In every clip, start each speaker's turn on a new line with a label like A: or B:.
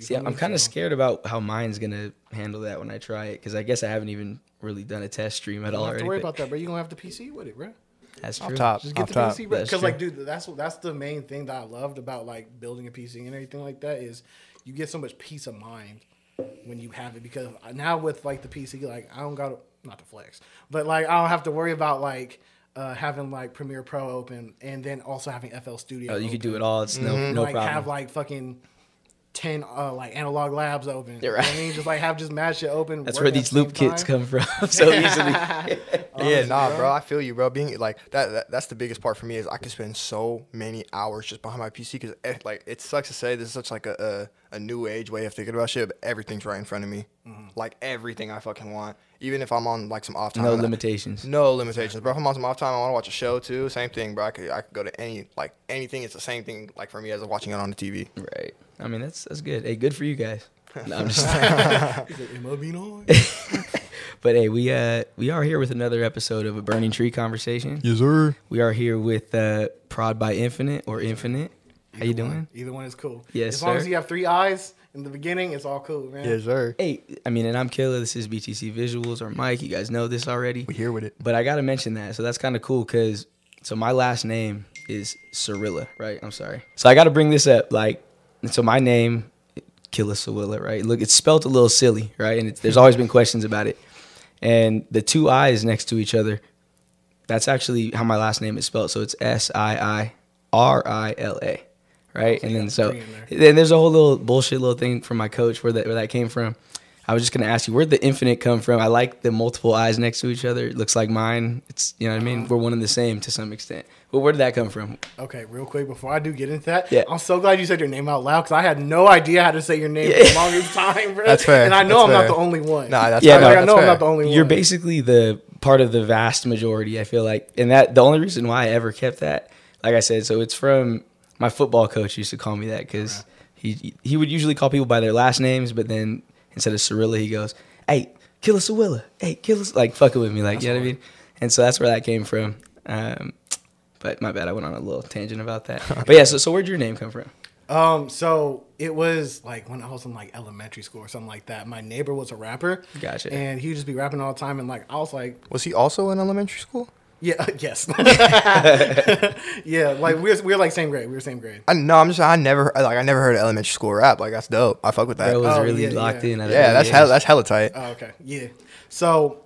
A: See, I'm kind of scared about how mine's gonna handle that when I try it because I guess I haven't even really done a test stream at
B: You
A: all.
B: don't have
A: or
B: to worry
A: anything.
B: about that, bro. You gonna have the PC with it, bro.
A: That's
C: Off
A: true.
C: top.
B: Just get
C: Off
B: the
C: top.
B: PC, bro. Because like, dude, that's that's the main thing that I loved about like building a PC and everything like that is you get so much peace of mind when you have it. Because now with like the PC, like I don't got not to flex, but like I don't have to worry about like uh, having like Premiere Pro open and then also having FL Studio.
A: Oh, you could do it all. It's no
C: Mm-hmm.
A: no
B: like
A: problem.
B: have like fucking. 10 uh, like analog labs open.
A: You're
B: You know what
A: right.
B: I mean, just like have just mad shit open.
A: That's where these
B: the
A: loop kits
B: time.
A: come from so easily.
C: yeah, nah, bro. I feel you, bro. Being like that, that, that's the biggest part for me is I can spend so many hours just behind my PC because like it sucks to say this is such like a, a a new age way of thinking about shit, but everything's right in front of me, like everything I fucking want. Even if I'm on like some off time,
A: no
C: and I-
A: limitations.
C: No limitations, bro. If I'm on some off time, I want to watch a show too. Same thing, bro. I could, I could go to any like anything. It's the same thing like for me as watching it on the TV.
A: Right. I mean, that's that's good. Hey, good for you guys. No, I'm just.
B: He's like, "Am I being on?"
A: but hey, we uh we are here with another episode of a burning tree conversation.
C: Yes, sir.
A: We are here with uh Prod by Infinite or Infinite. How you
B: one.
A: doing?
B: Either one is cool.
A: Yes,
B: As long
A: sir.
B: as you have three eyes in the beginning, it's all cool, man.
C: Yes, sir.
A: Hey, I mean, and I'm Killa. This is BTC Visuals or Mike. You guys know this already.
C: We're here with it.
A: But I gotta mention that. So that's kind of cool because so my last name is Siirila, right? I'm sorry. So I gotta bring this up. Like, so my name, Killa Sawilla, right? Look, it's spelt a little silly, right? And it's, there's always been questions about it. And the two I's next to each other, that's actually how my last name is spelled. So it's S I I R I L A, right?
B: So
A: and then so
B: three in there.
A: then there's a whole little bullshit little thing from my coach where that where that came from. I was just gonna ask you where'd the infinite come from. I like the multiple eyes next to each other. It looks like mine. It's you know what I mean.
B: Uh-huh.
A: We're one and the same to some extent. But where did that come from?
B: Okay, real quick before I do get into that,
A: Yeah.
B: I'm so glad you said your name out loud because I had no idea how to say your name for the longest time, bro.
C: That's fair.
B: And I know
C: That's
B: I'm
C: fair.
B: not the only one.
C: Nah, that's
A: Yeah,
C: fair.
A: no,
B: like, I
C: that's
B: know I'm
C: fair.
B: not the only one.
A: You're basically the part of the vast majority. I feel like, and that the only reason why I ever kept that, like I said, so it's from my football coach used to call me that because he he would usually call people by their last names, but then instead of Siirila, he goes, "Hey, kill us Sawilla. Hey, kill us," like fucking with me, like you know what I mean. And so that's where that came from. Um, but my bad, I went on a little tangent about that. But yeah, so so where'd your name come from?
B: Um, so it was like when I was in like elementary school or something like that. My neighbor was a rapper.
A: Gotcha.
B: And he would just be rapping all the time, and like I was like,
C: Was he also in elementary school?
B: Yeah, yes, yeah. Like we we're, we we're like same grade. We were same grade.
C: I, no, I'm just I never like I never heard of elementary school rap. Like that's dope. I fuck with that.
A: Bro was
B: Oh,
A: really
B: yeah,
A: locked
B: yeah.
A: in. At
C: yeah, that's
A: age.
C: hella that's hella tight.
B: Oh, okay. Yeah. So,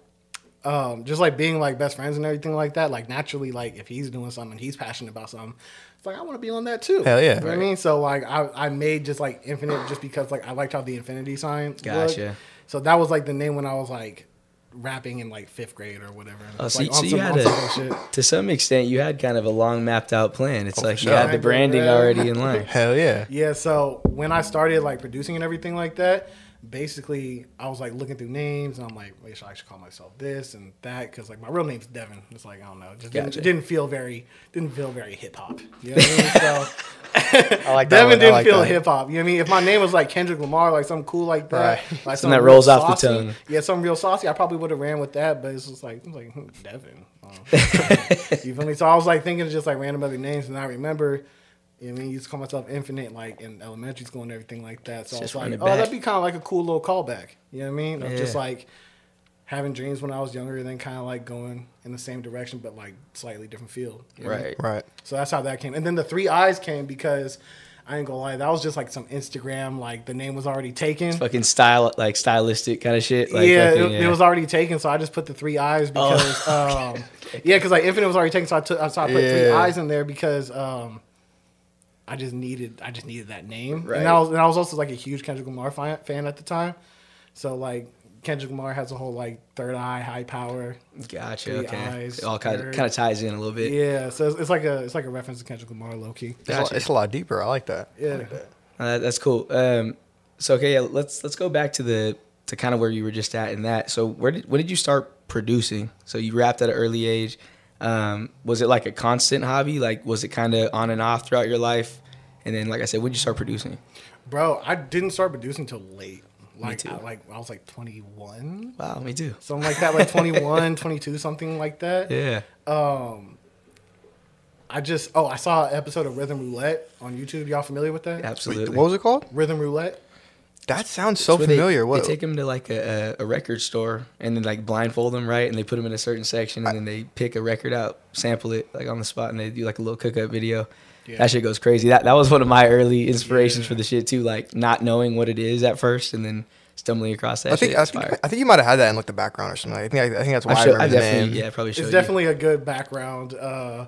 B: um, just like being like best friends and everything like that, like naturally, like if he's doing something, he's passionate about something. It's like I want to be on that too.
C: Hell yeah.
B: You know what I mean? So like I, I made just like infinite just because like I liked how the infinity sign. looked.
A: Gotcha.
B: So that was like the name when I was like rapping in like fifth grade or whatever.
A: Oh,
B: It's,
A: so,
B: like,
A: so you
B: some-
A: had
B: on
A: a,
B: shit.
A: to some extent, you had kind of a long mapped out plan. It's
C: Oh,
A: like
C: for
A: you had the branding already in line.
C: Hell yeah.
B: Yeah, so when I started like producing and everything like that, basically I was like looking through names and I'm like, wait, should I should call myself this and that? Because like my real name's Devin. It's like I don't know, it just didn't, it didn't feel very didn't feel very hip hop. You know what I mean? So
C: I like.
B: Devin. Didn't
C: like
B: feel hip hop. You know what I mean? If my name was like Kendrick Lamar, like something cool like that,
C: Right.
B: like
A: Something that rolls off the tongue.
B: Yeah, something real saucy. I probably would have ran with that, but it's just like it's like hmm, Devin. Oh. you feel me? So I was like thinking of just like random other names, and I remember. You know what I mean, I used to call myself Infinite, like in elementary school and everything like that. So I was like, oh,
A: back.
B: that'd be kind of like a cool little callback. You know what I mean? Of just like having dreams when I was younger, and then kind of like going in the same direction, but like slightly different field. you know what I mean?
A: Right.
C: Right.
B: So that's how that came. And then the three eyes came because I ain't gonna lie, that was just like some Instagram, like the name was already taken.
A: Fucking style, like stylistic kind of shit. Like
B: yeah,
A: fucking,
B: it, it was already taken, so I just put the three eyes because, um, yeah, because like Infinite was already taken, so I took, so I put three
C: Yeah.
B: eyes in there because um, I just needed, I just needed that name,
A: Right.
B: and I was, and I was also like a huge Kendrick Lamar fan, fan at the time, so like Kendrick Lamar has a whole like third eye, high power,
A: Gotcha. Okay.
B: eyes,
A: it all kind of kind of ties in a little bit.
B: yeah, so it's, it's like a, it's like a reference to Kendrick Lamar, low key,
C: It's, a, lot- it's a lot deeper. I like that.
B: yeah.
A: Uh, that's cool. Um, so okay, yeah, let's let's go back to the to kind of where you were just at in that. So where did when did you start producing? So you rapped at an early age. Um, was it like a constant hobby? Like was it kind of on and off throughout your life? And then, like I said, when did you start producing?
B: Bro, I didn't start producing until late. Like,
A: too.
B: I, like I was like 21,
A: Wow, me too.
B: something like that, like 21, 22, something like that.
A: Yeah.
B: Um, I just oh, I saw an episode of Rhythm Roulette on YouTube. Y'all familiar with that?
A: Absolutely.
C: Wait, what was it called?
B: Rhythm Roulette.
C: That sounds so
A: That's where they-
C: familiar.
A: They, take them to like a, a, a record store and then like blindfold them, right? And they put them in a certain section and then they pick a record out, sample it like on the spot, and they do like a little cook up video.
B: Yeah.
A: That shit goes crazy. That that was one of my early inspirations
B: Yeah.
A: for the shit too, like not knowing what it is at first and then stumbling across that
C: I think
A: shit.
C: I think. I think you might have had that in like the background or something. I think I, I think that's why
A: I'm
C: I remember
A: I
C: the
A: definitely,
C: name.
A: yeah, probably showed
B: It's
A: you.
B: definitely a good background uh,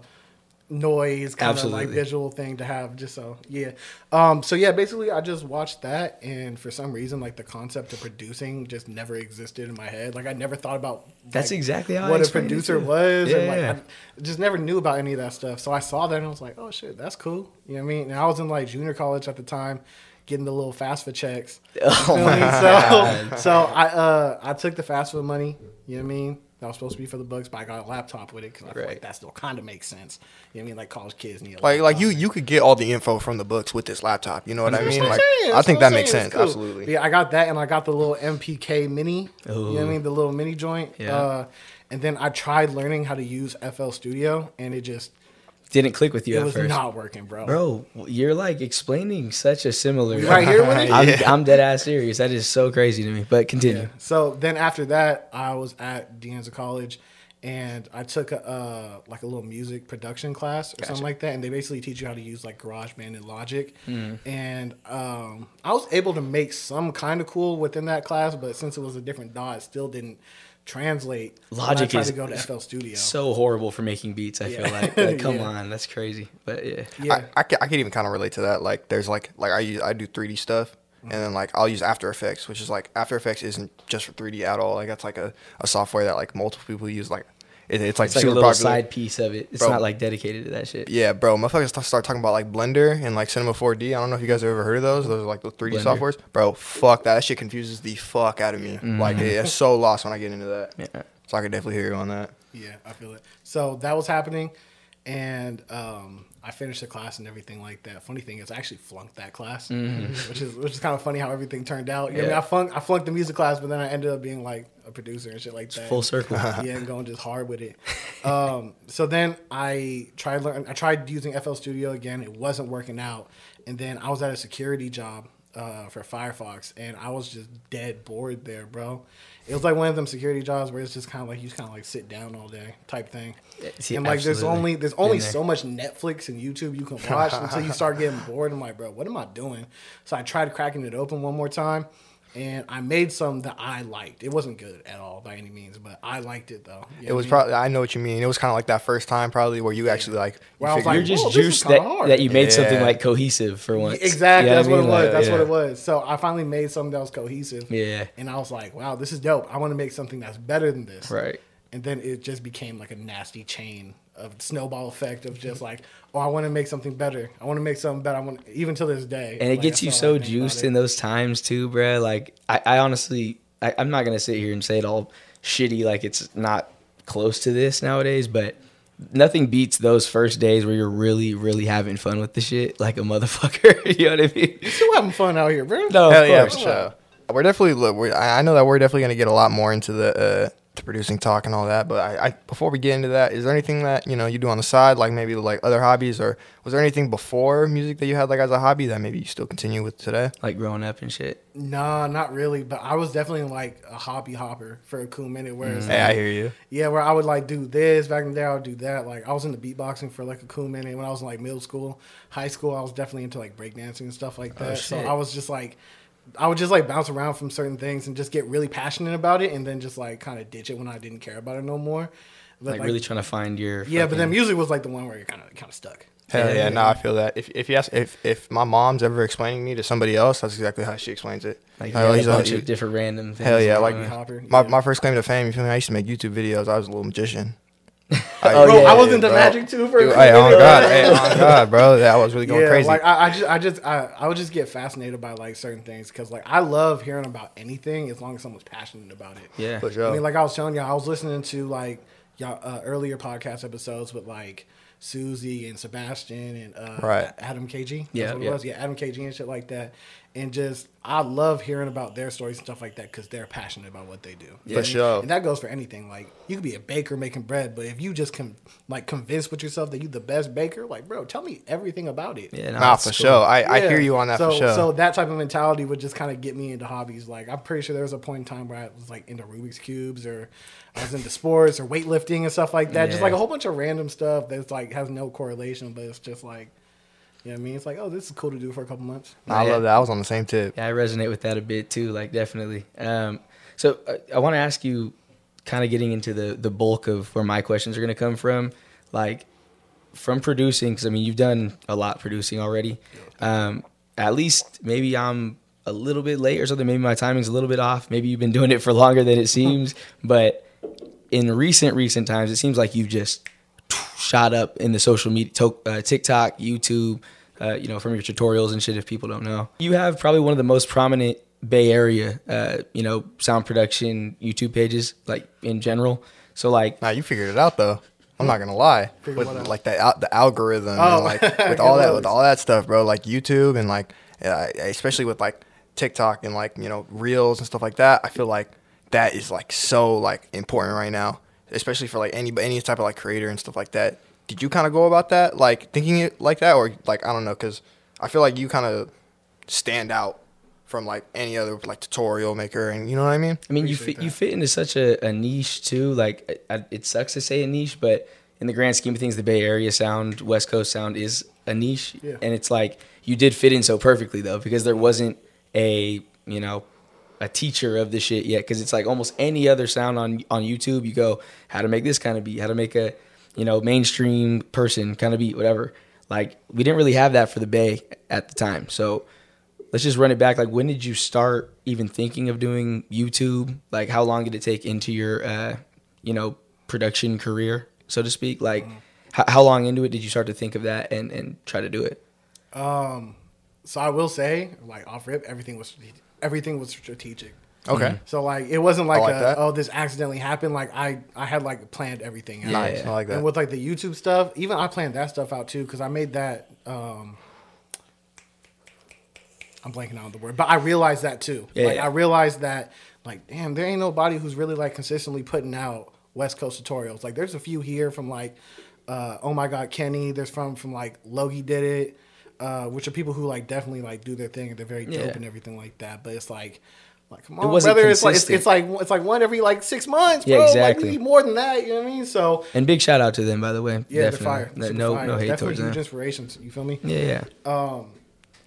B: noise kind of like visual thing to have. Just so yeah. Um, so yeah, basically I just watched that, and for some reason, like the concept of producing just never existed in my head. Like I never thought about.
A: That's
B: like,
A: exactly how
B: what a producer was, and like
A: Yeah.
B: I just never knew about any of that stuff. So I saw that and I was like, oh shit, that's cool. You know what I mean? And I was in like junior college at the time. Getting the little FAFSA checks.
A: Oh.
B: So, so I uh I took the FAFSA money. You know what I mean? That was supposed to be for the books, but I got a laptop with it because I feel like that still kind of makes sense. You know what I mean? Like college kids need a
C: Like like you you could get all the info from the books with this laptop. You know what I mean?
B: what I'm
C: Like
B: saying,
C: I think that makes sense.
B: cool.
C: Absolutely.
B: But yeah, I got that and I got the little MPK mini. You know what I mean? The little mini joint.
A: Yeah.
B: Uh, and then I tried learning how to use FL Studio and it just
A: Didn't click with you
B: it
A: at
B: was
A: first.
B: not working, bro.
A: Bro, you're like explaining such a similar.
B: You right here with it?
A: I'm,
C: Yeah.
A: I'm dead ass serious. That is so crazy to me. But continue.
B: Yeah. So then after that, I was at De Anza College, and I took a uh, like a little music production class or something like that, and they basically teach you how to use like GarageBand and Logic.
A: Hmm.
B: And um, I was able to make some kind of cool within that class, but since it was a different DAW, it still didn't translate. when I
A: Logic
B: tried
A: is
B: to go to FL Studio.
A: So horrible for making beats. I
B: Yeah.
A: feel like. Like, come
B: Yeah.
A: on, that's crazy. But yeah,
B: yeah.
C: I, I, can, I can even kind of relate to that. Like, there's like, like I use, I do 3D stuff, and then mm-hmm. like I'll use After Effects, which is like After Effects isn't just for 3D at all. Like that's like a, a software that like multiple people use. Like, it, it's like
A: it's like a little
C: popular.
A: side piece of it. It's
C: Bro.
A: not like dedicated to that shit.
C: Yeah, bro, motherfuckers t- start talking about like Blender and like Cinema 4D. I don't know if you guys have ever heard of those. Those are like the 3D
A: Blender.
C: softwares. Bro, fuck that. That shit confuses the fuck out of me. Like, it's so lost when I get into that.
A: Yeah.
C: So I could definitely hear you on that.
B: Yeah, I feel it. So that was happening, and um, I finished the class and everything like that. Funny thing is, I actually flunked that class, which is which is kind of funny how everything turned out. You know I mean,
A: Yeah.
B: I flunked I flunked the music class, but then I ended up being like a producer and shit like that.
A: Full circle.
B: yeah, and going just hard with it. Um, so then I tried learn. I tried using FL Studio again. It wasn't working out, and then I was at a security job uh, for Firefox, and I was just dead bored there, bro. It was like one of them security jobs where it's just kind of like you just kind of like sit down all day type thing.
A: See,
B: and like there's only there's only
A: there.
B: so much Netflix and YouTube you can watch until you start getting bored. I'm like, bro, what am I doing? So I tried cracking it open one more time, and I made some that I liked. It wasn't good at all by any means, but I liked it though. You
C: It was
B: I mean?
C: probably, I know what you mean. It was kind of like that first time probably where you actually like, you
B: Where I was like,
A: You're just
B: whoa,
A: juiced that,
B: hard.
A: that you made something like cohesive for once.
B: Exactly,
A: You know
B: that's what,
A: I
B: it was.
A: Like,
B: that's
A: yeah.
B: what it was. So I finally made something that was cohesive.
A: Yeah.
B: And I was like, wow, this is dope. I want to make something that's better than this.
A: Right.
B: And then it just became like a nasty chain of snowball effect of just like, oh, I want to make something better. I want to make something better. I want even to this day.
A: and it
B: like,
A: gets you
B: that's all I
A: so juiced in those times too, bruh. Like I, I honestly, I, I'm not gonna sit here and say it all shitty, like it's not close to this nowadays, but nothing beats those first days where you're really, really having fun with the shit, like a motherfucker. you know what I mean?
B: Still having fun out here, bro.
A: No,
C: Hell
A: of
C: yeah,
A: course.
C: for sure. We're definitely. We're, I I know that we're definitely gonna get a lot more into the uh, to producing talk and all that. But I, I before we get into that, is there anything that you know you do on the side, like maybe like other hobbies, or was there anything before music that you had like as a hobby that maybe you still continue with today?
A: Like growing up and shit.
B: Nah, not really. But I was definitely like a hobby hopper for a cool minute. Where it's mm.
C: Hey,
B: like,
C: I hear you.
B: Yeah, where I would like do this back in the day. I would do that. Like I was into beatboxing for like a cool minute when I was in like middle school, high school. I was definitely into like breakdancing and stuff like oh, that. so. I was just like, I would just like bounce around from certain things and just get really passionate about it, and then just like kind of ditch it when I didn't care about it no more. But,
A: Like, really trying to find your.
B: yeah, but then music was like the one where you're kind of kind of stuck.
C: Hell
A: Yeah,
C: yeah,
A: yeah.
C: no, I feel that. If if you ask, if if my mom's ever explaining me to somebody else, that's exactly how she explains it.
A: Like you
C: he's
A: a
C: a-
A: bunch of different random things.
C: Hell yeah, like
A: on.
B: Hopper,
C: my,
B: yeah.
C: my first claim to fame. You feel me? I used to make YouTube videos. I was a little magician.
A: Oh,
B: Bro,
A: yeah,
B: I was into
C: bro.
B: magic too for a
C: Dude,
B: cool
C: hey, on
B: minute.
C: God, hey, on God, bro, that was really going
B: yeah,
C: crazy.
B: like I, I just, I just, I, I would just get fascinated by like certain things because like I love hearing about anything as long as someone's passionate about it.
A: Yeah.
C: For sure.
B: I mean, like I was telling y'all, I was listening to like y'all uh, earlier podcast episodes with like Susie and Sebastian and uh,
C: Right.
B: Adam KG.
A: Yeah,
B: what it
A: yeah.
B: was. Yeah, Adam KG and shit like that. And just I love hearing about their stories and stuff like that because they're passionate about what they do.
C: For sure.
B: And that goes for anything. Like you could be a baker making bread, but if you just can like convince with yourself that you're the best baker, like bro, tell me everything about it.
A: Yeah, no,
C: Nah, for
A: cool.
C: sure. I, I hear you on that
B: so,
C: for sure.
B: So that type of mentality would just kind of get me into hobbies. Like I'm pretty sure there was a point in time where I was like into Rubik's cubes or I was into sports or weightlifting and stuff like that. Just like a whole bunch of random stuff that's like has no correlation, but it's just like, you know what I mean? It's like, oh, this is cool to do for a couple months.
C: I
A: Yeah.
C: love that. I was on the same tip.
A: Yeah, I resonate with that a bit too. Like definitely. Um, so uh, I want to ask you, kind of getting into the the bulk of where my questions are going to come from, like from producing. Because I mean, you've done a lot producing already. Um, at least maybe I'm a little bit late or something. Maybe my timing's a little bit off. Maybe you've been doing it for longer than it seems. but in recent recent times, it seems like you've just shot up in the social media, to, uh, TikTok, YouTube, uh, you know, from your tutorials and shit. If people don't know, you have probably one of the most prominent Bay Area, uh, you know, sound production YouTube pages, like in general. So like,
C: Nah, you figured it out though. I'm not gonna lie.
B: Figured
C: With
B: out?
C: like the al- the algorithm
B: Oh.
C: and like with all that with all that stuff, bro. Like YouTube and like uh, especially with like TikTok and like you know reels and stuff like that. I feel like that is like so like important right now, especially for like any any type of like creator and stuff like that. Did you kind of go about that, like thinking it like that, or like I don't know, because I feel like you kind of stand out from like any other like tutorial maker, and you know what I mean?
A: I mean, you
B: Appreciate
A: fit you fit into such a, a niche too. Like, I, I- it sucks to say a niche, but in the grand scheme of things, the Bay Area sound, West Coast sound is a niche,
B: Yeah.
A: and it's like you did fit in so perfectly though, because there wasn't a you know a teacher of the shit yet. Because it's like almost any other sound on on YouTube, you go how to make this kind of beat, how to make a you know mainstream person kind of beat, whatever. Like we didn't really have that for the Bay at the time, so let's just run it back. Like, when did you start even thinking of doing YouTube? Like, how long did it take into your, uh, you know, production career, so to speak? Like, how, how long into it did you start to think of that and and try to do it?
B: Um, so I will say, like off rip, everything was everything was strategic.
C: Okay,
B: So like it wasn't like,
C: like
B: a, oh this accidentally happened. Like I I had like planned everything out.
C: nice.
A: Yeah.
C: I like that.
B: And with like the YouTube stuff, even I planned that stuff out too because I made that. Um, I'm blanking out on the word, but I realized that too.
A: Yeah,
B: like
A: yeah.
B: I realized that, like, damn, there ain't nobody who's really like consistently putting out West Coast tutorials. Like, there's a few here from like, uh, oh my God, Kenny. There's from from like Logie did it, uh, which are people who like definitely like do their thing and they're very dope
A: Yeah.
B: and everything like that. But it's like. Like come on,
A: wasn't
B: brother! It's like it's, it's like it's like one every like six months,
A: Yeah,
B: bro. Like,
A: exactly.
B: we need more than that. You know what I mean? So
A: And big shout out to them, by the way.
B: yeah,
A: Definitely.
B: they're fire.
A: No,
B: Super
A: no,
B: fire.
A: no hate
B: Definitely
A: towards
B: huge
A: them.
B: inspirations. You feel me?
A: Yeah, yeah.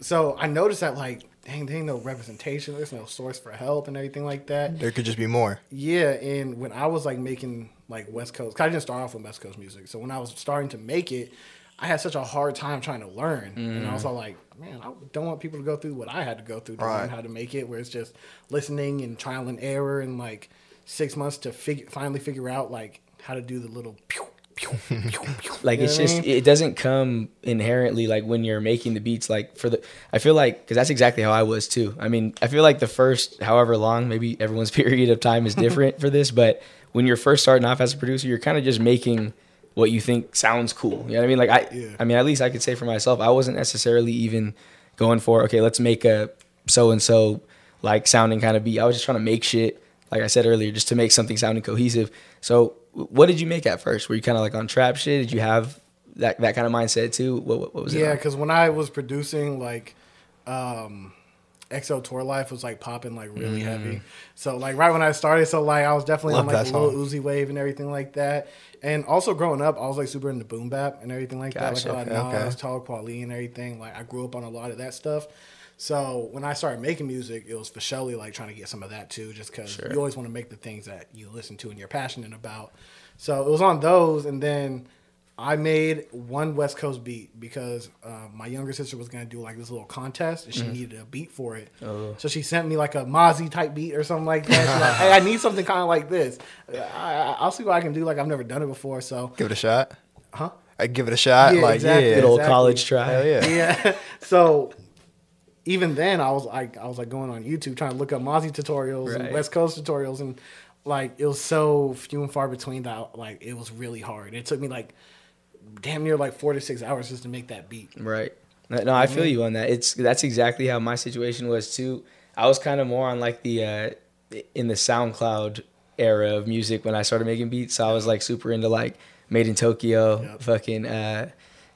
B: So I noticed that like, dang, there ain't no representation. There's no source for help and everything like that.
C: there could just be more.
B: Yeah, and when I was like making like West Coast, 'cause I didn't start off with West Coast music. So when I was starting to make it, I had such a hard time trying to learn, and I was
A: Mm.
B: all like, man, I don't want people to go through what I had to go through to
C: Right.
B: learn how to make it, where it's just listening and trial and error, and like six months to figure finally figure out like how to do the little. Pew, pew, pew,
A: like it's just it doesn't come inherently like when you're making the beats like for the i feel like because that's exactly how i was too i mean i feel like the first however long maybe everyone's period of time is different for this but when you're first starting off as a producer you're kind of just making what you think sounds cool you know what i mean like i
B: Yeah.
A: i mean at least i could say for myself i wasn't necessarily even going for okay let's make a so and so like sounding kind of beat i was just trying to make shit like i said earlier just to make something sounding cohesive so what did you make at first? Were you kind of like on trap shit? Did you have that that kind of mindset too? What what, what was it?
B: Yeah, because when I was producing, like, um, XO Tour Life was like popping like really heavy. So like right when I started, so like I was definitely
C: Love
B: on like a little. Uzi wave and everything like that. And also growing up, I was like super into boom bap and everything like
A: Gotcha,
B: that. Like a lot of. Nas, Kweli, and everything. Like I grew up on a lot of that stuff. So when I started making music, it was for surely like trying to get some of that too, just because
A: Sure.
B: you always want to make the things that you listen to and you're passionate about. So it was on those, and then I made one West Coast beat because uh, my younger sister was gonna do like this little contest, and she
A: Mm-hmm.
B: needed a beat for it.
A: Oh.
B: So she sent me like a Mozzy type beat or something like that. She's like, "Hey, I need something kind of like this. I, I, I'll see what I can do. Like I've never done it before, so
C: Give it a shot.
B: huh?
C: I give it a shot.
B: Yeah,
C: like
B: exactly.
C: yeah,
A: Good old
B: Exactly.
A: college try.
C: hell yeah.
B: yeah. So even then, I was like, I was like going on YouTube trying to look up Mozzy tutorials
A: Right.
B: and West Coast tutorials, and like it was so few and far between that like it was really hard. It took me like damn near like four to six hours just to make that beat.
A: Right. No, no, I feel you on that. It's that's exactly how my situation was too. I was kind of more on like the uh, in the SoundCloud era of music when I started making beats. So I was like super into like Made in Tokyo,
B: Yep.
A: fucking. Uh,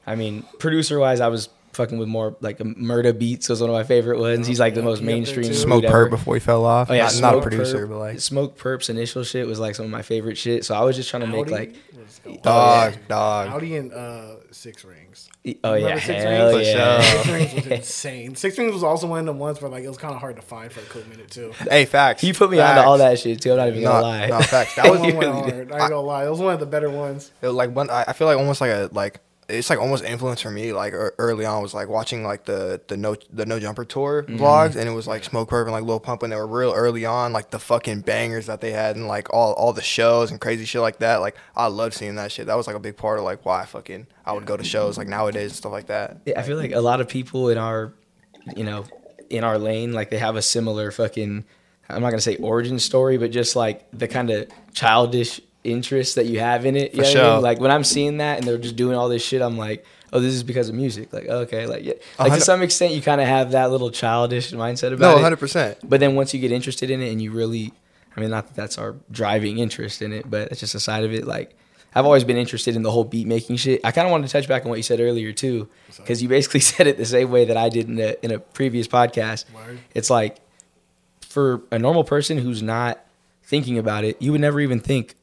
A: I mean, producer wise, I was fucking with more like Murda Beatz was one of my favorite ones. He's like the most
B: he up there
A: mainstream.
B: too.
C: Smoke. Perp before he fell off.
A: Oh yeah,
C: not, not a producer,
A: Perp-
C: but like
A: Smokepurpp's initial shit was like some of my favorite shit. So I was just trying to make
B: Audi?
A: like,
B: Let's go.
C: dog, dog.
B: Audi and uh, Six Rings.
A: oh yeah,
B: Six
A: hell
B: Rings?
A: yeah.
B: Six Rings was insane. Six Rings was also one of the ones where like it was kind of hard to find for a cool minute too.
C: Hey, facts.
A: He put me
C: facts.
A: onto all that shit too. I'm not even gonna lie.
C: no, facts. That was
B: one went
A: really
B: hard. I ain't gonna lie. It was one of the better ones.
C: It was like one. I I feel like almost like a like it's like almost influence for me. Like early on, was like watching like the the no the no jumper tour
A: Mm-hmm.
C: vlogs, and it was like Smokepurpp and like Lil Pump, and they were real early on. Like the fucking bangers that they had, and like all all the shows and crazy shit like that. Like I loved seeing that shit. That was like a big part of like why I fucking I would go to shows like nowadays and stuff like that.
A: Yeah, I feel like a lot of people in our, you know, in our lane, like they have a similar fucking. I'm not gonna say origin story, but just like the kind of childish interest that you have in it. You
C: For
A: know what I mean? Like when I'm seeing that and they're just doing all this shit, I'm like, oh, this is because of music. Like oh, okay, like yeah, like to some extent, you kind of have that little childish mindset about it.
C: No, hundred percent.
A: But then once you get interested in it and you really, I mean, not that that's our driving interest in it, but it's just a side of it. Like, I've always been interested in the whole beat making shit. I kind of wanted to touch back on what you said earlier too, because you basically said it the same way that I did in a in a previous podcast.
B: Word.
A: It's like for a normal person who's not thinking about it, you would never even think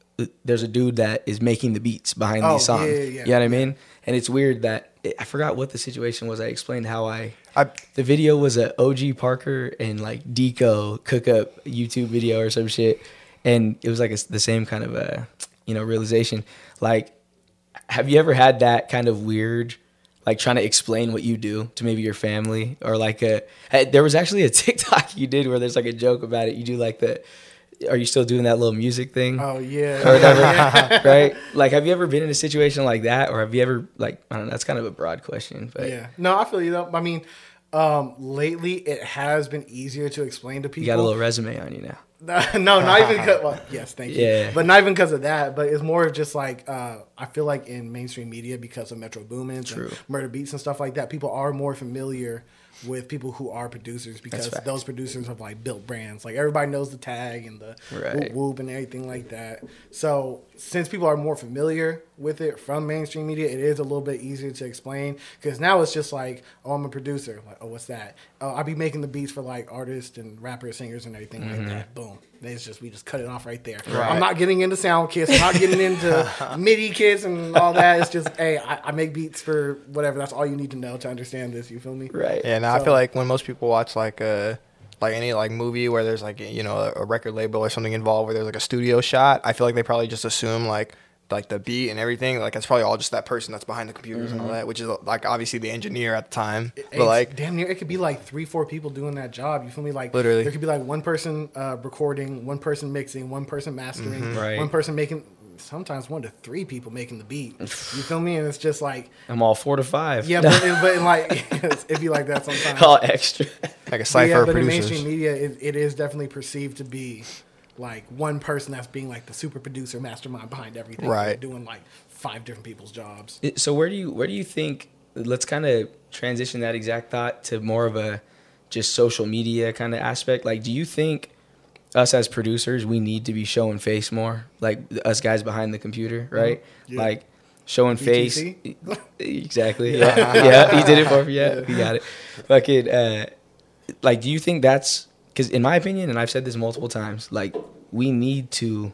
A: there's a dude that is making the beats behind
B: Oh,
A: these songs.
B: yeah, yeah,
A: you know what I mean? And it's weird that I forgot what the situation was. I explained how I
C: I
A: the video was a OG Parker and like Deko cook up YouTube video or some shit, and it was like a, the same kind of a you know realization. Like, have you ever had that kind of weird, like trying to explain what you do to maybe your family or like a? eh, There was actually a TikTok you did where there's like a joke about it. You do like the, are you still doing that little music thing?
B: Oh yeah.
A: or whatever, right? Like, have you ever been in a situation like that, or have you ever like I don't know? That's kind of a broad question, but
B: Yeah. No, I feel you though. I mean, um, lately it has been easier to explain to people.
A: you got a little resume on you now.
B: no, not even because. Well, yes, thank you.
A: Yeah.
B: But not even because of that. But it's more of just like uh, I feel like in mainstream media because of Metro Boomin,
A: True.
B: and Murda Beatz and stuff like that, people are more familiar with people who are producers because those producers have like built brands. Like everybody knows the tag and the
A: Right.
B: whoop whoop and everything like that. So since people are more familiar with it from mainstream media, it is a little bit easier to explain because now it's just like, oh, I'm a producer. Like, oh, what's that? Oh, I'll be making the beats for like artists and rappers, singers, and everything like that. Mm-hmm. Boom. It's just we just cut it off right there.
C: Right.
B: I'm not getting into sound kits. I'm not getting into MIDI kits and all that. It's just, hey, I, I make beats for whatever. That's all you need to know to understand this. You feel me?
A: Right.
C: Yeah, now I feel like when most people watch like a like any like movie where there's like you know a, a record label or something involved where there's like a studio shot, I feel like they probably just assume like like the beat and everything like it's probably all just that person that's behind the computers and all that, which is like obviously the engineer at the time, but like
B: damn near it could be like three, four people doing that job. You feel me? Like
C: Literally.
B: there could be like one person uh, recording, one person mixing, one person mastering,
C: Mm-hmm.
A: Right.
B: one person making. Sometimes one to three people making the beat. You feel me? And it's just like,
A: I'm all four to five.
B: yeah, but, but like it'd be like that sometimes.
A: all extra.
C: like a
B: But
C: cipher
B: yeah,
C: of
B: but in mainstream media, it, it is definitely perceived to be like one person that's being like the super producer, mastermind behind everything,
C: Right.
B: Doing like five different people's jobs.
A: So where do you where do you think? Let's kind of transition that exact thought to more of a just social media kind of aspect. Like, do you think us as producers we need to be showing face more? Like us guys behind the computer, right?
B: Mm-hmm. Yeah.
A: Like showing face. Exactly. Yeah. yeah. He did it for me. Yeah. He got it. Fucking. Uh, like, do you think that's because in my opinion, and I've said this multiple times, like we need to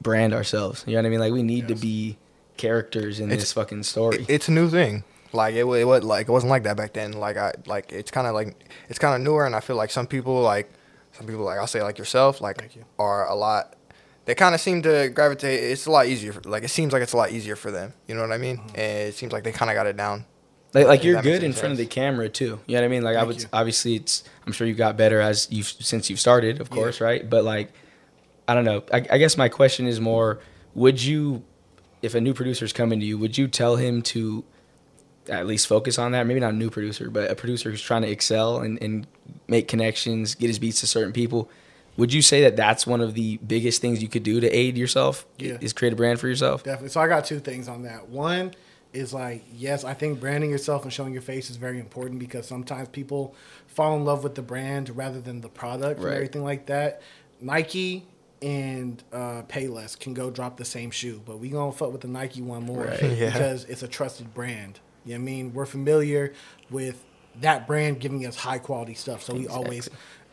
A: brand ourselves. You know what I mean? Like we need to be characters in
C: It's-
A: this fucking story.
C: It's a new thing. Like it, it was like it wasn't like that back then. Like I like it's kind of like it's kind of newer, and I feel like some people like some people like I'll say like yourself like
B: you.
C: are a lot. They kind of seem to gravitate. It's a lot easier. For, like it seems like it's a lot easier for them. You know what I mean?
B: Mm-hmm.
C: And it seems like they kind of got it down.
A: Like, like you're good in
C: any
A: front of the camera too. You know what I mean? Like I would
B: you.
A: obviously it's I'm sure you got better as you have since you've started, of
B: Yeah.
A: course, right? But like I don't know. I, I guess my question is more: Would you, if a new producer's coming to you, would you tell him to at least focus on that? Maybe not a new producer, but a producer who's trying to excel and, and make connections, get his beats to certain people. Would you say that that's one of the biggest things you could do to aid yourself?
B: Yeah.
A: Is create a brand for yourself?
B: Definitely. So I got two things on that. One is like yes, I think branding yourself and showing your face is very important because sometimes people fall in love with the brand rather than the product
A: Right.
B: and everything like that. Nike and uh, Payless can go drop the same shoe, but we gonna fuck with the Nike one more
A: Right.
C: Yeah.
B: because it's a trusted brand. You know what I mean? We're familiar with that brand giving us high quality stuff, so we always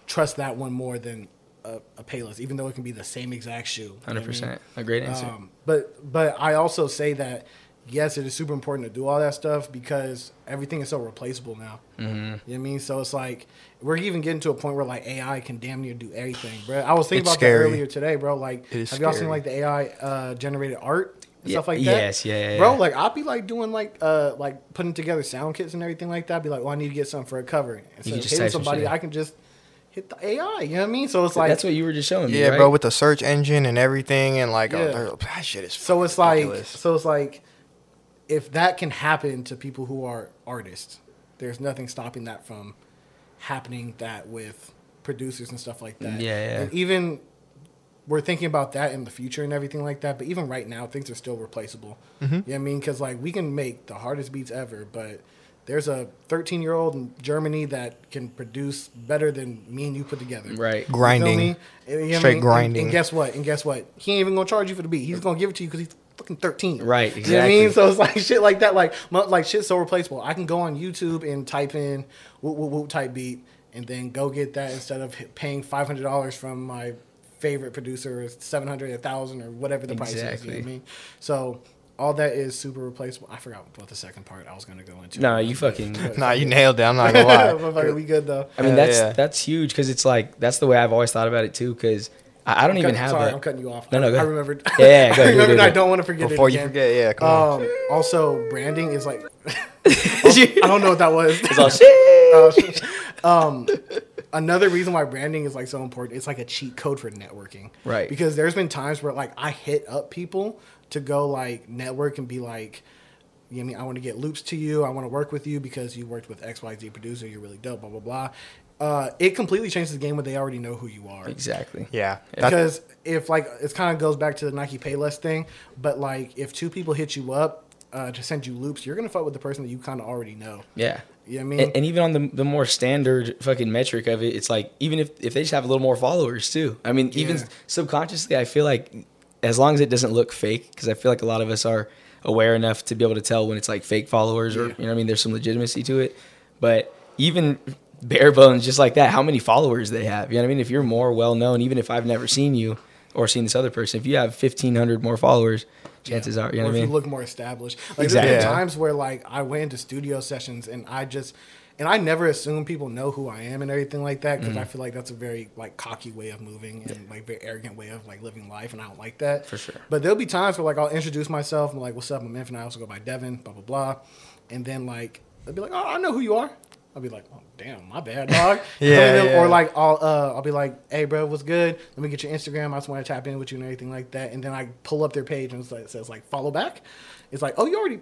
B: trust that one more than a, a Payless, even though it can be the same exact shoe. You know what I
A: Hundred
B: mean?
A: percent. A great answer.
B: Um, but but I also say that yes, it is super important to do all that stuff because everything is so replaceable now. Mm-hmm. You know what I mean? So it's like we're even getting to a point where like AI can damn near do everything, bro. I was thinking
C: It's
B: about
C: scary.
B: that earlier today, bro. Like, have y'all seen like the AI uh, generated art and
A: Yeah,
B: stuff like that?
A: yes, yeah, yeah,
B: bro.
A: yeah.
B: Like I'll be like doing like uh like putting together sound kits and everything like that. Be like, oh, I need to get something for a cover. Instead
A: can
B: of
A: just
B: hitting
A: type some
B: somebody. I can just hit the AI. You know what I mean? So it's like
A: That's what you were just showing me.
C: Yeah,
A: right?
C: bro, with the search engine and everything, and like,
B: Yeah.
C: oh, that shit is
B: So it's
C: fucking
B: like so it's like if that can happen to people who are artists, there's nothing stopping that from happening that with producers and stuff like that.
A: Yeah, yeah.
B: And even we're thinking about that in the future and everything like that, but even right now things are still replaceable.
C: Mm-hmm.
B: You know what I mean? Cuz like we can make the hardest beats ever, but there's a 13 year old in Germany that can produce better than me and you put together.
A: Right.
B: You feel
C: Grinding.
B: You know what I
C: Straight
B: mean? And-
C: grinding.
B: And, guess what? And guess what? He ain't even gonna charge you for the beat. He's gonna give it to you because he's fucking 13.
A: Right,
B: You know what I mean?
A: exactly.
B: So it's like shit like that. Like, mo- like shit so replaceable. I can go on YouTube and type in whoop whoop whoop type beat and then go get that instead of paying $500 from my favorite producer, or 700, 1000 or whatever the price is. You know what I mean? So all that is super replaceable. I forgot what the second part I was gonna go into.
A: No, you fucking-
C: Nah, you nailed it. I'm not gonna lie.
B: But we good though.
A: I mean, that's
C: yeah.
A: that's huge because it's like that's the way I've always thought about it too. Because I, I don't even
B: Cut-
A: have.
B: Sorry,
A: a,
B: I'm cutting you off.
A: No, no,
B: I,
A: go
B: I
A: ahead.
B: remembered.
A: Yeah, yeah, go
B: I
A: ahead,
B: remembered.
A: do it,
B: I
A: do it.
B: don't want to forget
C: Before
B: it
C: you forget, yeah, come on.
B: Um, also, branding is like I don't know what that was.
A: It's all shit.
B: Oh, shit. um, another reason why branding is like so important, it's like a cheat code for networking.
A: Right.
B: Because there's been times where like I hit up people to go like network and be like, you know I mean, I want to get loops to you. I want to work with you because you worked with XYZ producer. You're really dope, blah, blah, blah. Uh, it completely changes the game when they already know who you are.
A: Exactly.
C: Yeah,
B: Because if like it kind of goes back to the Nike Payless thing, but like if two people hit you up uh, to send you loops, you're gonna fuck with the person that you kind of already know.
A: Yeah.
B: You know I mean?
A: And, and even on the the more standard fucking metric of it, it's like even if if they just have a little more followers too. I mean, even
B: Yeah.
A: subconsciously, I feel like as long as it doesn't look fake, because I feel like a lot of us are aware enough to be able to tell when it's like fake followers or
B: Yeah.
A: you know what I mean. There's some legitimacy to it, but even bare bones, just like that, how many followers they have. You know what I mean? If you're more well known, even if I've never seen you or seen this other person, if you have 1,500 more followers, chances are, you know
B: or
A: what I
B: if
A: mean?
B: you look more established. Like
A: Exactly.
B: there's been times where like I went into studio sessions and I just and I never assume people know who I am and everything like that because I
A: Mm-hmm.
B: feel like that's a very like cocky way of moving and like very arrogant way of like living life and I don't like that
A: For sure.
B: But there'll be times where like I'll introduce myself and like, "What's up? I'm Infinite. I also go by Devin." Blah blah blah, and then like they'll be like, "Oh, I know who you are." I'll be like, "Oh, damn, my bad, dog."
C: Yeah, yeah.
B: Or like I'll uh, I'll be like, "Hey, bro, what's good? Let me get your Instagram. I just want to tap in with you and everything like that." And then I pull up their page and it says like follow back. It's like, "Oh, you already."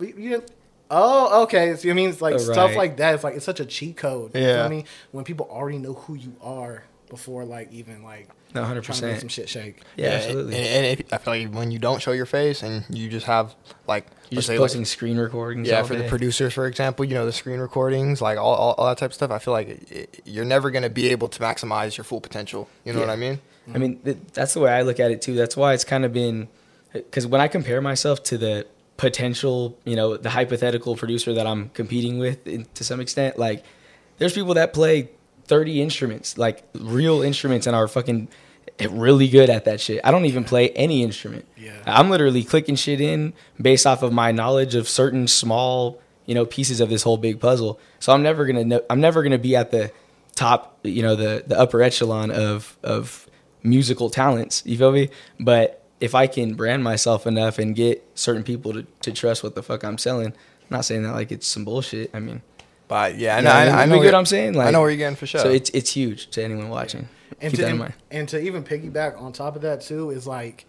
B: You didn't, Oh, okay. So I mean, it's like
A: Oh,
B: stuff like that. It's like it's such a cheat code. You
C: Yeah.
B: I mean, When people already know who you are before, like even like
A: No, 100%.
B: make some shit shake.
A: Yeah, absolutely.
C: And, and if, I feel like when you don't show your face and you just have like,
A: You're just
C: say,
A: posting
C: like,
A: screen recordings.
C: yeah,
A: all
C: for the producers, for example, you know the screen recordings, like all, all, all that type of stuff. I feel like it, it- you're never gonna be able to maximize your full potential. You know what I mean?
A: I mean, th- that's the way I look at it too. That's why it's kind of been because when I compare myself to the potential, you know, the hypothetical producer that I'm competing with in, to some extent, like there's people that play 30 instruments, like real instruments, and are fucking really good at that shit. I don't even play any instrument.
B: Yeah.
A: I'm literally clicking shit in based off of my knowledge of certain small, you know, pieces of this whole big puzzle. So I'm never gonna know. I'm never gonna be at the top, you know, the the upper echelon of of musical talents. You feel me? But if I can brand myself enough and get certain people to, to trust what the fuck I'm selling, I'm not saying that like it's some bullshit. I mean,
C: But yeah, I know.
A: know,
C: I,
A: you
C: I
A: get
C: know
A: what I'm saying?
C: I know where you're getting for sure.
A: so it's it's huge to anyone watching.
B: and
A: Keep
B: to,
A: that in
B: and,
A: mind.
B: and to even piggyback on top of that too is like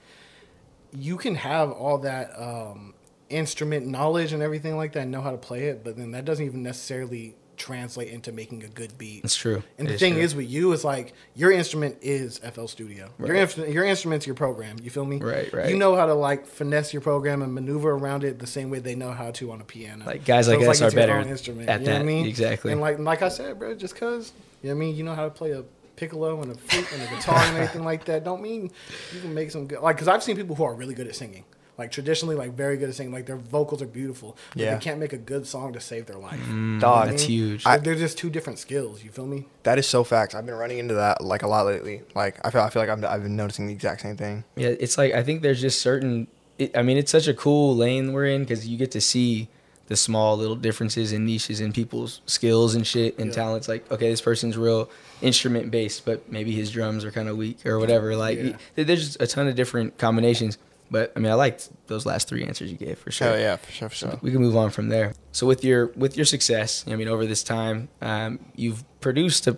B: you can have all that um, instrument knowledge and everything like that and know how to play it but then that doesn't even necessarily translate into making a good beat.
A: That's true.
B: And
A: It
B: the
A: is
B: thing
A: true.
B: is with you is like your instrument is FL Studio. Your instrument, your instrument's your program. You feel me?
A: Right, right.
B: You know how to like finesse your program and maneuver around it the same way they know how to on a piano.
A: Like, guys like
B: it's
A: us are better
B: instrument.
A: at
B: you know what I
A: that.
B: mean?
A: Exactly.
B: And like like I said, bro, just cause you know what I mean, you know how to play a piccolo and a flute and a guitar and anything like that, don't mean you can make some good. Like, cause I've seen people who are really good at singing. Like traditionally, like very good at singing. Like their vocals are beautiful, but
C: Yeah.
B: they can't make a good song to save their life. Mm.
C: Dog,
A: That's
B: I mean,
A: huge.
B: They're- they're just two different skills. You feel me?
C: that is so facts. I've been running into that like a lot lately. Like I feel I feel like I'm, I've been noticing the exact same thing.
A: Yeah, it's like I think there's just certain. It, I mean, it's such a cool lane we're in because you get to see the small little differences and niches in people's skills and shit and
B: Yeah.
A: talents. Like, okay, this person's real instrument based, but maybe his drums are kind of weak or whatever. Like,
B: Yeah.
A: y- there's just a ton of different combinations. But I mean, I liked those last three answers you gave for sure.
C: Oh yeah, for sure, for sure.
A: We can move on from there. So with your with your success, I mean, over this time, um, you've produced a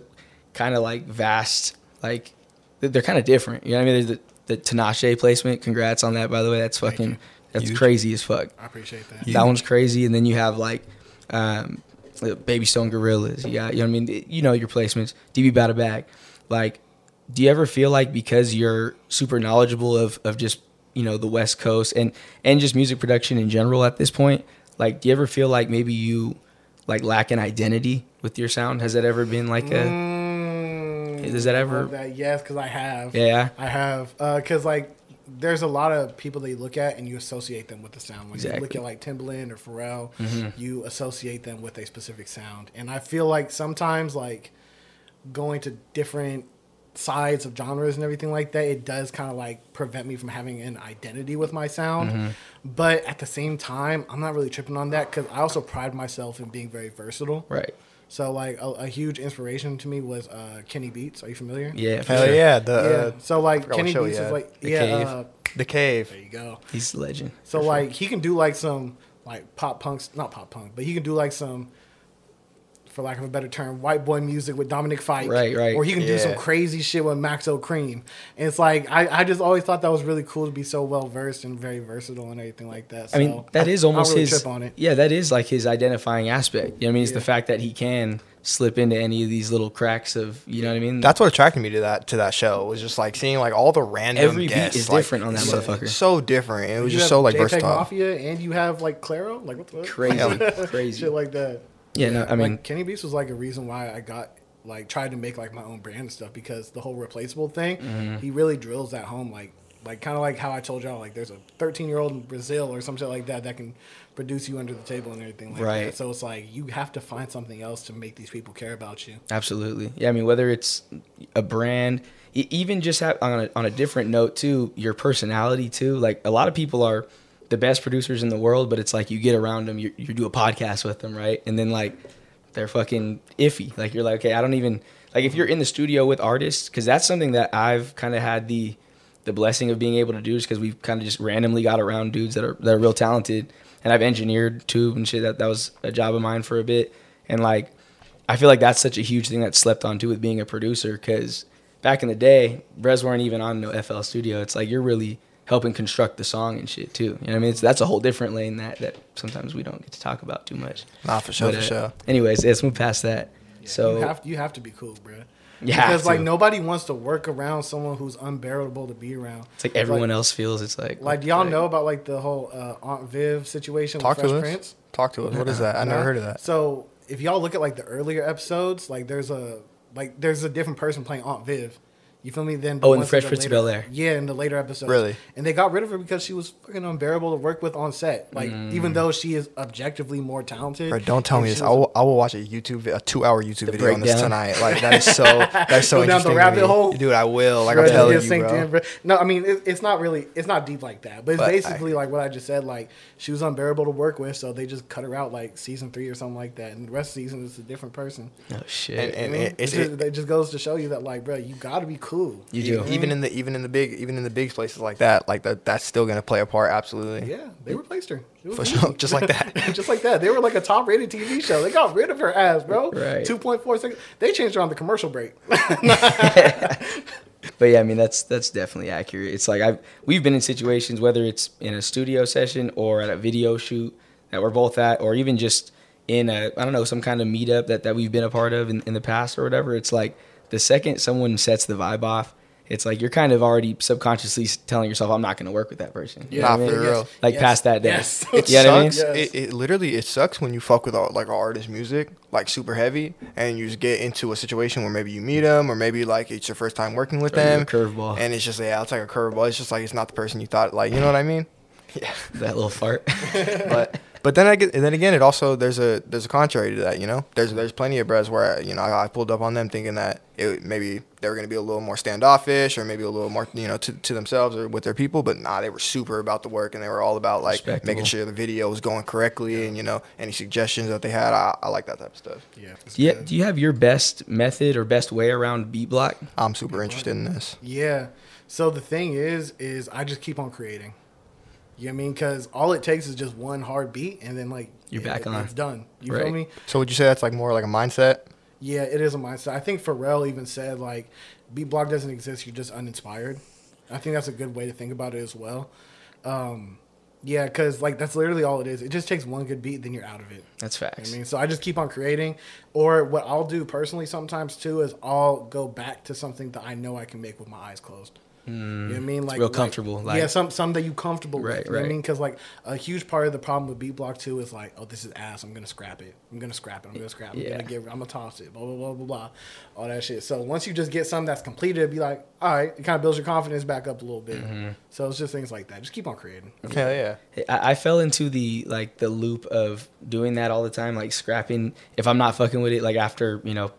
A: kind of like vast, like they're kind of different. You know what I mean? There's the the Tinashe placement. Congrats on that, by the way. That's fucking that's
C: Huge.
A: crazy as fuck.
B: I appreciate that.
C: Yeah.
A: That one's crazy. And then you have like um, the Baby Stone Gorillas. You got, you know what I mean? You know your placements. DB.Boutabag. Like, do you ever feel like because you're super knowledgeable of, of just, you know, the West Coast and, and just music production in general at this point, like, do you ever feel like maybe you like lack an identity with your sound? Has that ever been like a,
B: Mm,
A: Does that ever-
B: That? Yes, because I have.
A: yeah?
B: I have. Because like, there's a lot of people that you look at and you associate them with the sound. When you look at like Timbaland or Pharrell,
A: Mm-hmm.
B: you associate them with a specific sound. And I feel like sometimes like going to different sides of genres and everything like that, it does kind of like prevent me from having an identity with my sound.
A: Mm-hmm.
B: But at the same time, I'm not really tripping on that because I also pride myself in being very versatile.
A: Right.
B: So like a, a huge inspiration to me was uh, Kenny Beats. Are you familiar?
A: Yeah. For
C: Hell
A: sure.
C: yeah, the
B: yeah.
C: uh,
B: so like Kenny Beats is like
A: The
B: yeah.
A: Cave.
B: Uh,
C: the cave.
B: there you go.
A: He's a legend.
B: So
A: for sure.
B: like he can do like some like pop punks, not pop punk, but he can do like some, for lack of a better term, white boy music with Dominic Fike.
A: Right, right.
B: Or he can do some crazy shit with Maxo Kream. And it's like I, I just always thought that was really cool to be so well versed and very versatile and everything like that. So
A: I mean, that is almost
B: really
A: his.
B: trip on it.
A: Yeah, that is like his identifying aspect. You know what I mean? It's the fact that he can slip into any of these little cracks of, you know what I mean?
C: That's what attracted me to that to that show was just like seeing like all the random
A: Every beat is
C: like,
A: different on that
C: so,
A: motherfucker.
C: So different. It was
B: You
C: just so like
B: JPEG
C: versatile.
B: Mafia and you have like Claro, like what the fuck?
A: crazy, crazy.
B: shit like that.
A: Yeah, no, I mean,
B: like Kenny Beats was like a reason why I got like tried to make like my own brand and stuff because the whole replaceable thing,
A: Mm-hmm.
B: he really drills that home like like kind of like how I told y'all like there's a 13 year old in Brazil or some shit like that that can produce you under the table and everything like
A: Right.
B: that. So it's like you have to find something else to make these people care about you.
A: absolutely. Yeah, I mean, whether it's a brand, even just have, on a, on a different note too, your personality too. Like a lot of people are the best producers in the world, but it's like you get around them, you, you do a podcast with them, right? And then like they're fucking iffy. Like you're like, okay, I don't even like if you're in the studio with artists, because that's something that I've kind of had the the blessing of being able to do, is because we've kind of just randomly got around dudes that are that are real talented, and I've engineered tube and shit. That that was a job of mine for a bit, and like I feel like that's such a huge thing that's slept on too with being a producer, because back in the day, Brez weren't even on no FL Studio. It's like you're really helping construct the song and shit too. You know what I mean? It's, that's a whole different lane that that sometimes we don't get to talk about too much.
C: Nah, for sure,
A: But,
C: for
A: uh,
C: sure.
A: Anyways, let's move past that. So
B: you have you have to be cool, bro.
A: Yeah,
B: because like
A: to.
B: nobody wants to work around someone who's unbearable to be around.
A: it's like everyone else feels. It's like
B: Like, do y'all know about like the whole uh, Aunt Viv situation
C: Talk
B: with
C: to
B: Fresh
C: us.
B: Prince?
C: Talk to us. What is that? I never
B: Nah.
C: heard of that.
B: So if y'all look at like the earlier episodes, like there's a like there's a different person playing Aunt Viv. You feel me? Then
A: Oh, in the Fresh
B: that are
A: Prince of Bel-Air.
B: Yeah, in the later episodes.
C: Really?
B: And they got rid of her because she was fucking unbearable to work with on set. Like
A: Mm.
B: even though she is objectively more talented.
C: Bro, don't tell me this.
B: was
C: I will, I will watch a YouTube, vi- a two-hour YouTube
A: The
C: video on this tonight. Like that is so, that's so
B: Go down the
C: interesting.
B: rabbit hole?
C: dude. I will. Like
B: Bro,
C: I'm telling you,
B: synced
C: bro.
B: in, bro. No, I mean it, it's not really it's not deep like that, but it's
C: But I-
B: basically like what I just said. Like she was unbearable to work with, so they just cut her out like season three or something like that, and the rest of the season is a different person.
A: Oh shit.
C: And- and-
B: I mean,
C: it-
B: it, just,
C: it-
B: it just goes to show you that like, bro, you got to be cool.
A: You
C: E-
A: do.
C: Even in the even in the big even in the big places like that, like that that's still gonna play a part. Absolutely.
B: Yeah, they replaced her.
C: For sure, just like that.
B: just like that. They were like a top rated TV show. They got rid of her ass, bro.
A: Right.
B: 2.4 seconds. They changed her on the commercial break.
A: But yeah, I mean that's that's definitely accurate. It's like I've we've been in situations whether it's in a studio session or at a video shoot that we're both at, or even just in a I don't know some kind of meetup that that we've been a part of in, in the past or whatever, it's like the second someone sets the vibe off, it's like you're kind of already subconsciously telling yourself, I'm not going to work with that person. You
C: Nah,
A: know what I
C: for
A: mean?
C: real.
A: Like
B: Yes.
A: past that day.
B: Yes.
C: It
A: You know what I mean?
C: sucks.
B: Yes.
C: It, it literally it sucks when you fuck with all, like an artist music like super heavy and you just get into a situation where maybe you meet them or maybe like it's your first time working with
A: Throw
C: them
A: curveball.
C: and it's just yeah it's like a curveball it's just like it's not the person you thought like you know what I mean yeah
A: That little fart.
C: but but then I get and then again it also there's a there's a contrary to that you know there's there's plenty of bres where you know I, I pulled up on them thinking that it maybe they were gonna be a little more standoffish or maybe a little more you know to, to themselves or with their people but nah they were super about the work and they were all about like making sure the video was going correctly and you know any suggestions that they had I, I like that type of stuff
B: Yeah. it's
A: do, you, do you have your best method or best way around beat block?
C: I'm super interested in this
B: Yeah. So the thing is, is I just keep on creating. You know what I mean? Because all it takes is just one hard beat, and then like
A: You're
B: it-
A: back
B: it-
A: on.
B: It's done. You
A: Right.
B: feel me?
C: so would you say that's like more like a mindset
B: Yeah, it is a mindset. I think Pharrell even said like, beat block doesn't exist. You're just uninspired. I think that's a good way to think about it as well. Um, yeah, because like that's literally all it is. It just takes one good beat, then you're out of it.
A: That's
B: You know I mean, so I just keep on creating. Or what I'll do personally sometimes too is I'll go back to something that I know I can make with my eyes closed. You know what I mean? Like.
A: Real comfortable, like-
B: yeah, some some that you comfortable
A: Right,
B: with. You know what I mean? Because like a huge part of the problem with beat block too is like, oh, this is ass. I'm gonna scrap it. I'm gonna scrap it. I'm gonna scrap it. I'm
A: Yeah.
B: gonna give. I'm gonna toss it. Blah blah blah blah blah. All that shit. So once you just get something that's completed, be like, all right, it kind of builds your confidence back up a little bit.
A: Mm-hmm.
B: So it's just things like that. Just keep on creating.
C: hell yeah
A: I, I fell into the like the loop of doing that all the time, like scrapping. If I'm not fucking with it, like after you know,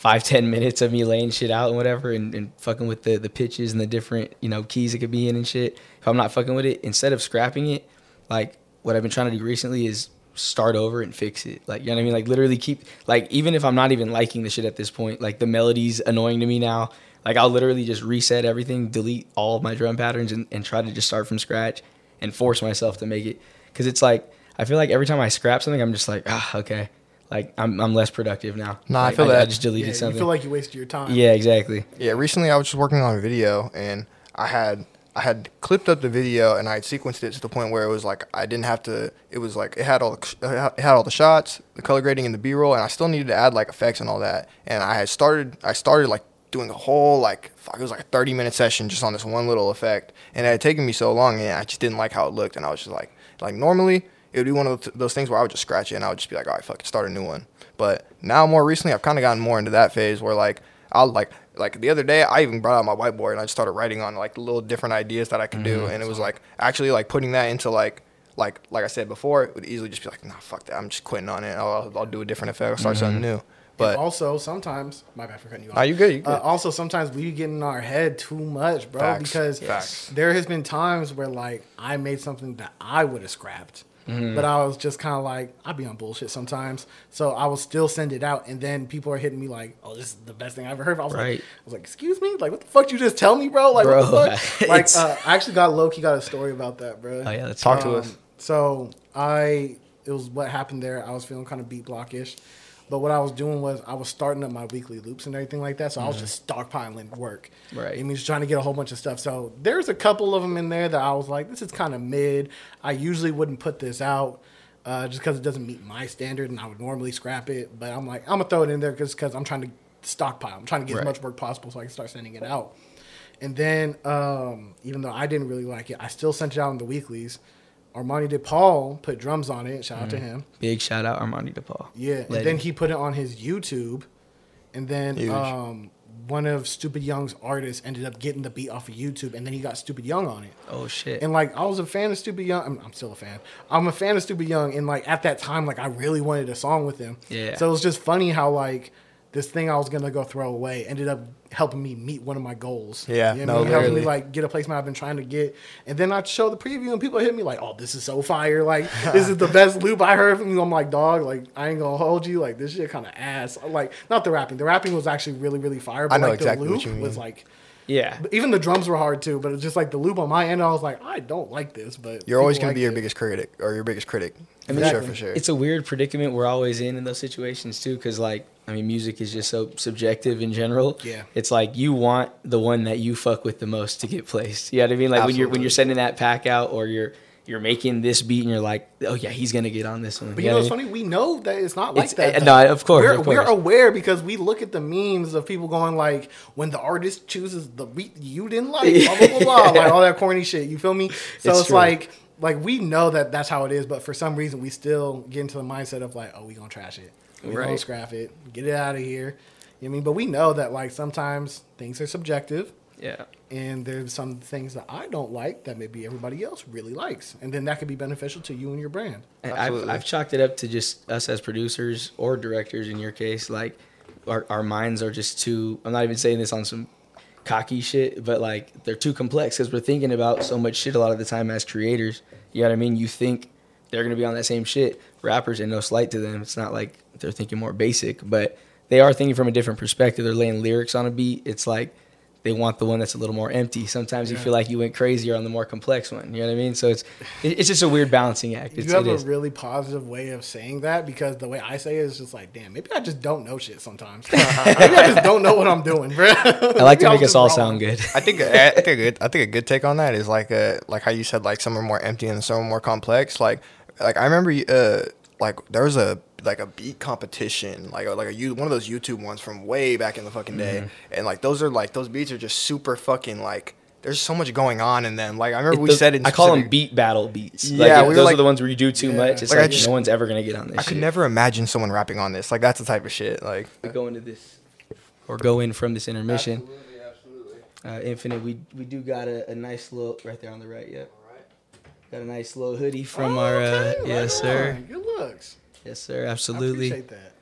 A: five ten minutes of me laying shit out and whatever, and, and fucking with the the pitches and the different you know keys it could be in and shit. If I'm not fucking with it, instead of scrapping it, like what I've been trying to do recently is start over and fix it. Like you know what I mean? Like literally keep like even if I'm not even liking the shit at this point, like the melody's annoying to me now. Like I'll literally just reset everything, delete all of my drum patterns, and, and try to just start from scratch and force myself to make it. Cause it's like I feel like every time I scrap something, I'm just like ah okay, like I'm I'm less productive now.
C: Nah, I feel
A: Like,
C: feel
A: I
C: that.
A: just
B: Yeah,
A: deleted
B: you
A: something.
B: feel like you wasted your time.
A: yeah, exactly.
C: Yeah, recently I was just working on a video and I had I had clipped up the video and I had sequenced it to the point where it was like I didn't have to. It was like it had all the, it had all the shots, the color grading, and the B roll, and I still needed to add like effects and all that. And I had started I started like doing a whole like fuck, it was like a thirty minute session just on this one little effect, and it had taken me so long, and I just didn't like how it looked, and I was just like like normally it would be one of those things where I would just scratch it and I would just be like, all right, fuck it, start a new one. But now more recently, I've kind of gotten more into that phase where like I'll like like the other day I even brought out my whiteboard and I just started writing on like little different ideas that I could do, and it was like actually like putting that into like like like I said before, it would easily just be like, nah, fuck that, I'm just quitting on it. I'll, I'll do a different effect, I'll start something new.
B: But
C: But
B: also sometimes, my bad for cutting you off.
C: Nah, you good, you good.
B: Uh, also, sometimes we get in our head too much, bro.
C: Facts,
B: Because
C: facts.
B: there has been times where like I made something that I would have scrapped,
C: Mm-hmm.
B: but I was just kind of like I'd be on bullshit sometimes, so I will still send it out, and then people are hitting me like, "Oh, this is the best thing I ever heard." I was
A: Right.
B: like, "I was like, excuse me, like what the fuck you just tell me, bro? Like
A: Bro,
B: what the fuck?" like uh, I actually got Loki got a story about that, bro.
A: Oh yeah, let's
C: Talk
A: talk.
C: to
B: Um,
C: us.
B: So I, it was what happened there. I was feeling kind of beat blockish, but what I was doing was I was starting up my weekly loops and everything like that. So I was just stockpiling work.
A: Right.
B: I mean, just trying to get a whole bunch of stuff. So there's a couple of them in there that I was like, this is kind of mid. I usually wouldn't put this out. Uh, just because it doesn't meet my standard, and I would normally scrap it. But I'm like, I'm gonna throw it in there because because I'm trying to stockpile. I'm trying to get
A: Right.
B: as much work possible so I can start sending it out. And then, um, even though I didn't really like it, I still sent it out in the weeklies. Armani DePaul put drums on it. Shout out to him.
A: Big shout out Armani DePaul.
B: Yeah. And then he put it on his YouTube. And then um, one of Stupid Young's artists ended up getting the beat off of YouTube. And then he got Stupid Young on it.
A: Oh shit.
B: And like I was a fan of Stupid Young. I'm, I'm still a fan. I'm a fan of Stupid Young. And like at that time, like I really wanted a song with him.
A: Yeah.
B: So it was just funny how like this thing I was gonna go throw away ended up helping me meet one of my goals.
C: Yeah,
B: You know
C: no,
B: what I mean? helping me like get a placement I've been trying to get. And then I show the preview and people hit me like, "Oh, this is so fire! Like this is the best loop I heard from you." I'm like, "Dog, like I ain't gonna hold you. Like this shit kind of ass. Like not the rapping. The rapping was actually really really fire. But
C: I know
B: like
C: exactly
B: the
C: what
B: loop
C: you
B: was like.
A: yeah.
B: Even the drums were hard too, but it's just like the loop on my end. I was like, I don't like this, but
C: you're always gonna be your
B: it.
C: biggest critic or your biggest critic.
A: I
C: for
A: mean,
C: sure, for sure.
A: It's a weird predicament we're always in in those situations too, because like I mean, music is just so subjective in general.
B: Yeah.
A: It's like you want the one that you fuck with the most to get placed. You know what I mean? Like when you're when you're sending that pack out or you're you're making this beat and you're like, oh yeah, he's gonna get on this one.
B: But you know what's funny? We know that it's not like
A: It's-
B: that.
A: uh, no, of course,
B: We're,
A: of
B: we're aware because we look at the memes of people going like, when the artist chooses the beat you didn't like, blah blah blah, blah like all that corny shit. You feel me? So
A: It's
B: it's, like, like we know that that's how it is, but for some reason we still get into the mindset of like, oh, we gonna trash it, we gonna
A: Right.
B: scrap it, get it out of here. You know what I mean? But we know that like sometimes things are subjective.
A: Yeah.
B: And there's some things that I don't like that maybe everybody else really likes, and then that could be beneficial to you and your brand.
A: And I've, I've chalked it up to just us as producers or directors in your case. Like, our, our minds are just too, I'm not even saying this on some cocky shit, but like, they're too complex because we're thinking about so much shit a lot of the time as creators. You know what I mean? You think they're going to be on that same shit. Rappers, and no slight to them, it's not like they're thinking more basic, but they are thinking from a different perspective. They're laying lyrics on a beat. It's like, they want the one that's a little more empty. Sometimes you feel like you went crazier on the more complex one. You know what I mean? So it's it's just a weird balancing act. It's,
B: you have
A: it
B: a
A: is.
B: really positive way of saying that because the way I say it is just like, damn, maybe I just don't know shit sometimes. maybe I just don't know what I'm doing, bro.
A: I like to make us all sound good.
C: I think I think a good I think a good take on that is like uh like how you said like some are more empty and some are more complex. Like like I remember uh like there was a like a beat competition like a, like a one of those YouTube ones from way back in the fucking day, and like those are like those beats are just super fucking like there's so much going on in them. Like I remember we
A: Those-
C: said it. in
A: I call them beat battle beats.
C: Yeah,
A: like,
C: we
A: those
C: like-
A: are the ones where you do too
B: Yeah.
A: much. It's
C: Like,
A: like,
C: just-
A: no one's ever gonna get on this.
C: I could never imagine someone rapping on this. Like that's the type of shit. Like
A: We go into this or go in from this intermission. Uh, Iiinfinite, we we do got a, a nice little right there on the right. Yep. Got a nice little hoodie from
B: Oh,
A: our. Uh,
B: right
A: yes, sir.
B: on. Good looks.
A: Yes, sir.
B: I
A: Absolutely.
B: appreciate that.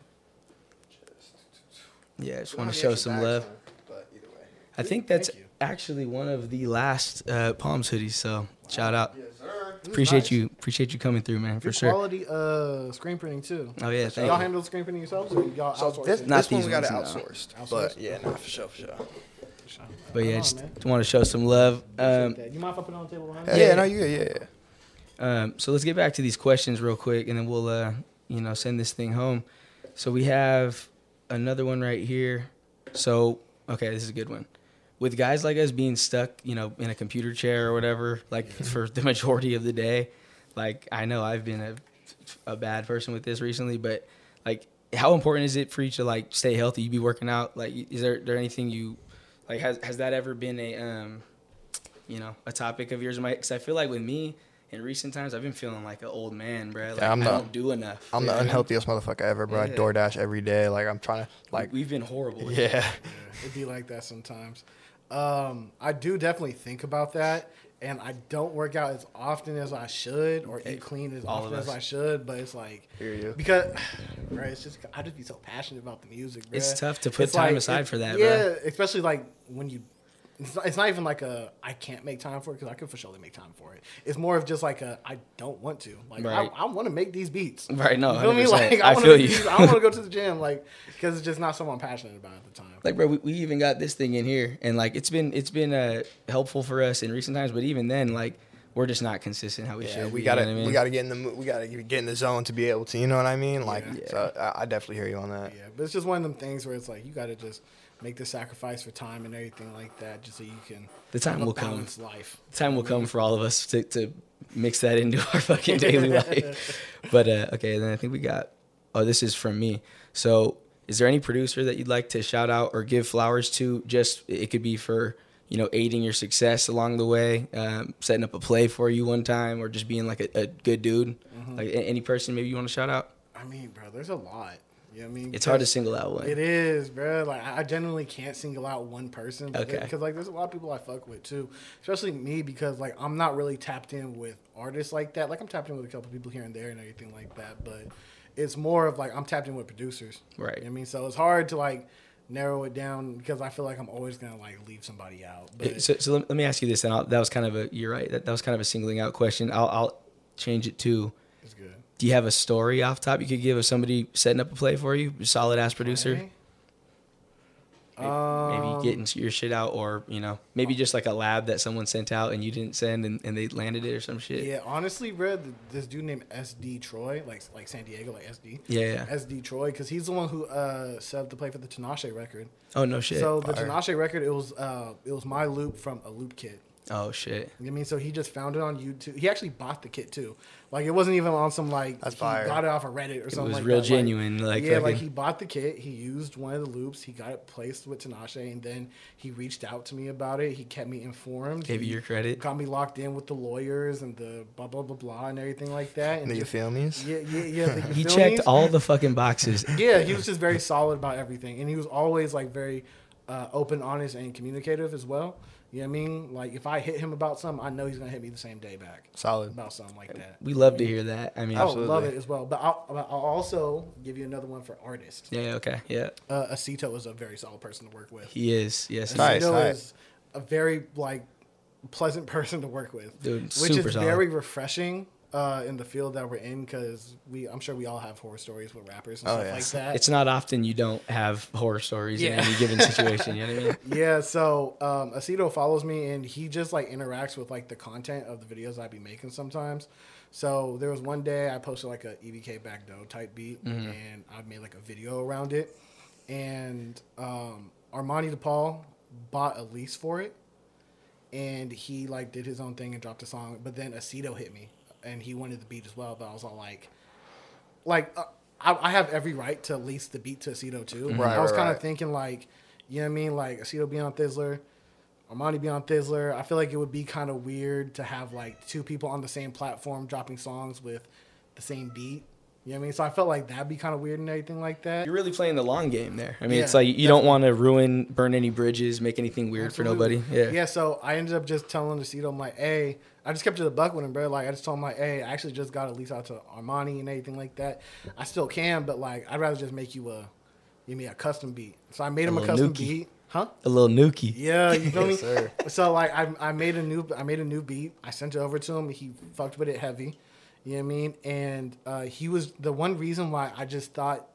A: Yeah, I just
C: We
A: want to show some love.
C: bags, but either way.
A: I think that's actually one of the last uh, Palms hoodies. So shout out.
C: Yes, sir.
B: This is
A: Appreciate
B: nice.
A: you. Appreciate you coming through, man. For sure.
B: quality uh, screen printing too.
A: Oh yeah,
B: y'all
A: you.
B: handle the screen printing yourselves, or y'all
C: So
B: outsource
C: this.
A: Not
C: this one we got it
A: ones, no.
C: outsourced,
B: Outsourced?
C: but yeah, no, for sure, for sure.
A: But yeah,
B: Come on,
A: just
B: man.
A: want to show some love. Um.
B: You mind if I put it on the table behind
C: Yeah,
B: you?
C: yeah, no, you yeah, yeah.
A: Um, so let's get back to these questions real quick, and then we'll, uh, you know, send this thing home. So we have another one right here. So okay, this is a good one. With guys like us being stuck, you know, in a computer chair or whatever, like for the majority of the day, like I know I've been a, a bad person with this recently, but like, how important is it for you to like stay healthy? You be working out. Like, is there there anything you like? Has has that ever been a um, you know, a topic of yours? Because I feel like with me in recent times, I've been feeling like an old man, bro. Like,
C: I'm
A: I don't do enough.
C: I'm
A: You
C: the
A: know I mean?
C: unhealthiest motherfucker ever, bro. I
A: Yeah.
C: DoorDash every day. Like I'm trying to, like,
A: Like we've been horrible.
C: yeah.
B: Yeah, it'd be like that sometimes. Um, I do definitely think about that, and I don't work out as often as I should, or
A: Hey,
B: eat clean as
A: all
B: often as. I should. But it's like
C: Hear you.
B: because, right? It's just I just be so passionate about the music. Bruh.
A: It's tough to put
B: It's
A: time
B: like-
A: aside
B: it-
A: for that,
B: Yeah,
A: bro.
B: especially like when you. It's not, it's not even like a I can't make time for it because I could for sure make time for it. It's more of just like a I don't want to. Like
A: Right.
B: I, I want to make these beats.
A: Right, no,
B: you feel
A: 100%.
B: Like
A: I
B: I,
A: feel you.
B: I want to go to the gym, like because it's just not something I'm passionate about at the time.
A: Like, bro, we, we even got this thing in here, and like it's been it's been uh, helpful for us in recent times. But even then, like we're just not consistent how we
C: Yeah,
A: should.
C: we gotta
A: You know I mean?
C: we gotta get in the we gotta get in the zone to be able to, you know what I mean? Like,
B: Yeah.
C: so I, I definitely hear you on that.
B: Yeah, but it's just one of them things where it's like you got to just make the sacrifice for time and everything like that, just so you can.
A: The time will come.
B: Life.
A: The time will come for all of us to, to mix that into our fucking daily life. But uh, okay, then I think we got. Oh, this is from me. So, is there any producer that you'd like to shout out or give flowers to? Just it could be for you know aiding your success along the way, um, setting up a play for you one time, or just being like a, a good dude.
B: Mm-hmm.
A: Like any person maybe you want to shout out.
B: I mean, bro, there's a lot. You know what I mean?
A: It's hard to single out one.
B: It is, bro. Like I genuinely can't single out one person.
A: Okay.
B: Because like there's a lot of people I fuck with too, especially me because like I'm not really tapped in with artists like that. Like I'm tapped in with a couple people here and there and everything like that, but it's more of like I'm tapped in with producers.
A: Right.
B: You know what I mean, so it's hard to like narrow it down because I feel like I'm always gonna like leave somebody out. But
A: So, so let, let me ask you this, and I'll, that was kind of a you're right. That, that was kind of a singling out question. I'll, I'll change it to.
B: it's good.
A: Do you have a story off top you could give of somebody setting up a play for you, solid ass producer?
B: Okay.
A: Maybe,
B: Um,
A: maybe getting your shit out, or you know, maybe just like a lab that someone sent out and you didn't send, and, and they landed it or some shit.
B: Yeah, honestly, bro, this dude named SD Troy, like like San Diego, like SD.
A: Yeah, yeah.
B: SD Troy, because he's the one who uh, set up the play for the Tinashe record.
A: Oh no shit.
B: So the. Tinashe record, it was uh, it was my loop from a loop kit.
A: Oh shit.
B: You know what I mean? So he just found it on YouTube. He actually bought the kit too. Like it wasn't even on some like
C: That's
B: he
C: fire.
B: got it off of Reddit or
A: It
B: something It
A: was
B: like
A: real
B: that.
A: genuine. Like,
B: yeah, like he bought the kit. He used one of the loops. He got it placed with Tinashe, and then he reached out to me about it. He kept me informed.
A: Gave
B: he
A: you your credit.
B: Got me locked in with the lawyers and the blah blah blah blah and everything like that. And
C: Do you feel me?
B: Yeah, yeah, yeah. the
A: He checked all the fucking boxes.
B: Yeah, he was just very solid about everything, and he was always like very uh, open, honest, and communicative as well. You know what I mean? Like if I hit him about something, I know he's gonna hit me the same day back
C: Solid.
B: about something like that.
A: We love to hear that. I mean,
B: I would love it as well. But I'll, I'll also give you another one for artists.
A: yeah, okay, yeah.
B: Uh, Acito is a very solid person to work with.
A: He is. Yes.
C: Nice,
B: Acito
C: nice.
B: is a very like pleasant person to work with,
A: Dude,
B: which
A: super
B: is
A: solid.
B: very refreshing uh, in the field that we're in because we I'm sure we all have horror stories with rappers and
C: Oh,
B: stuff
C: yeah.
B: like that.
A: It's not often you don't have horror stories in any given situation. You know what I mean?
B: yeah, so um, Aceto follows me and he just like interacts with like the content of the videos I be making sometimes. So there was one day I posted like a EBK BckDoe type beat and I made like a video around it. And um, Armani DePaul bought a lease for it and he like did his own thing and dropped a song. But then Aceto hit me and he wanted the beat as well. But I was all like, like uh, I, I have every right to lease the beat to Aceto too.
C: Right,
B: I was
C: right,
B: kind of
C: right.
B: thinking like, you know what I mean? Like Aceto be on Thizzler, Armani be on Thizzler. I feel like it would be kind of weird to have like two people on the same platform dropping songs with the same beat. You know what I mean? So I felt like that'd be kind of weird and everything like that.
A: You're really playing the long game there. I mean, it's like you don't want to ruin, burn any bridges, make anything weird for nobody. Yeah.
B: Yeah, so I ended up just telling Aceto, I'm like, hey, I just kept it a buck with him, bro. Like, I just told him, like, hey, I actually just got a lease out to Armani and anything like that. I still can, but, like, I'd rather just make you a, give me a custom beat. So I made him a, custom
A: nookie.
B: beat. Huh?
A: A little nookie.
B: Yeah, you feel me?
C: Yes, sir.
B: So like I, I made a new I made a new beat. I sent it over to him. He fucked with it heavy. You know what I mean? And uh, he was the one reason why I just thought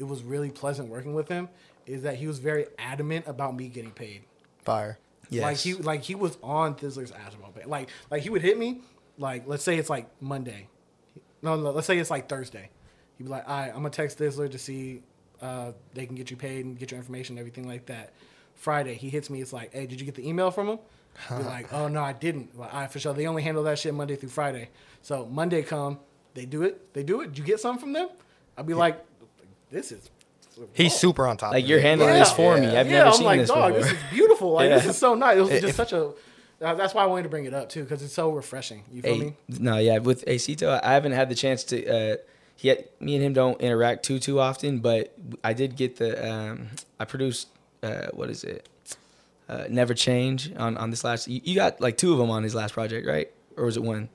B: it was really pleasant working with him is that he was very adamant about me getting paid.
C: Fire.
A: Yes.
B: Like he like he was on Thizzler's ass about it. Like like he would hit me like let's say it's like Monday. No, no, let's say it's like Thursday. He'd be like, "All right, I'm gonna text Thizzler to see uh, they can get you paid and get your information and everything like that." Friday, he hits me. It's like, "Hey, did you get the email from him?" Be like, "Oh no, I didn't." Like, all right, for sure. They only handle that shit Monday through Friday. So Monday come, they do it. They do it. Did you get something from them? I'd be like, "This is."
C: He's super on top.
A: Like
C: of
A: you're handling
B: Yeah.
A: this for me. I've
B: yeah,
A: never
B: I'm
A: seen
B: like,
A: this
B: dog,
A: before.
B: this is beautiful. Like this is so nice. It was
C: If-
B: just such a. uh, That's why I wanted to bring it up too, because it's so refreshing. You feel
A: Hey,
B: me?
A: no, yeah, with Acito, I haven't had the chance to. Uh, he, me and him don't interact too too often, but I did get the. Um, I produced. Uh, what is it? Uh, Never change on on this last. You, you got like two of them on his last project, right? Or was it one?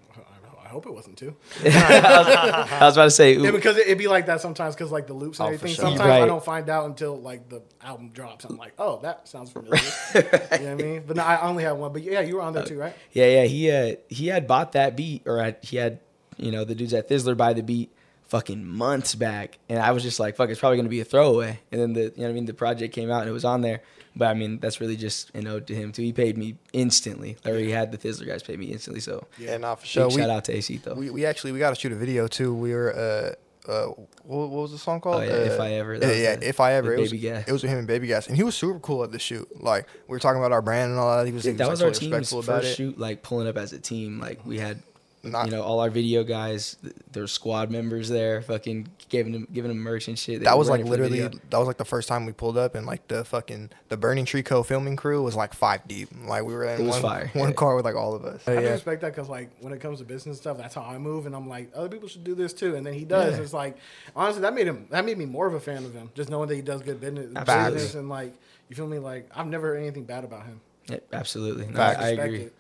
B: I, I hope it wasn't too.
A: I was about to say.
B: Yeah, because it, it'd be like that sometimes, because like the loops and
C: Oh, for
B: everything.
C: sure.
B: Sometimes
A: Right.
B: I don't find out until like the album drops. I'm like, oh, that sounds familiar. you know what I mean? But no, I only had one. But yeah, you were on there too, right?
A: Yeah, yeah. He uh, he had bought that beat, or had, he had, you know, the dudes at Thizzler buy the beat fucking months back, and I was just like, fuck, it's probably gonna be a throwaway. And then the, you know, what I mean, the project came out and it was on there. But I mean, that's really just an ode to him too. He paid me instantly, or he had the Thizzler guys pay me instantly. So
C: Yeah, for
A: big
C: sure. We,
A: shout out to AC though.
C: we we actually we got to shoot a video too. We were uh uh what, what was the song called?
A: Oh, yeah,
C: uh,
A: If I Ever.
C: Yeah, yeah, if I ever. It was,
A: Baby Gas.
C: it was with him and Baby Gas, and he was super cool at the shoot. Like we were talking about our brand and all that. He was, he
A: that was
C: like,
A: our
C: totally
A: team's first shoot, like pulling up as a team. Like we had,
C: Not-
A: you know, all our video guys, th- there were squad members there, fucking giving him giving him merch and shit. They
C: That was like
A: running for the
C: literally that was like the first time we pulled up and like the fucking the Burning Tree Co filming crew was like five deep. Like we were in one,
A: fire.
C: one
A: Yeah.
C: car with like all of us.
B: I do
C: yeah.
B: respect that because like when it comes to business stuff, that's how I move, and I'm like, other people should do this too, and then he does.
C: Yeah.
B: It's like honestly, that made him that made me more of a fan of him, just knowing that he does good business, business and like you feel me. Like I've never heard anything bad about him.
A: Yeah, absolutely. No,
C: Facts.
A: I agree.
B: it.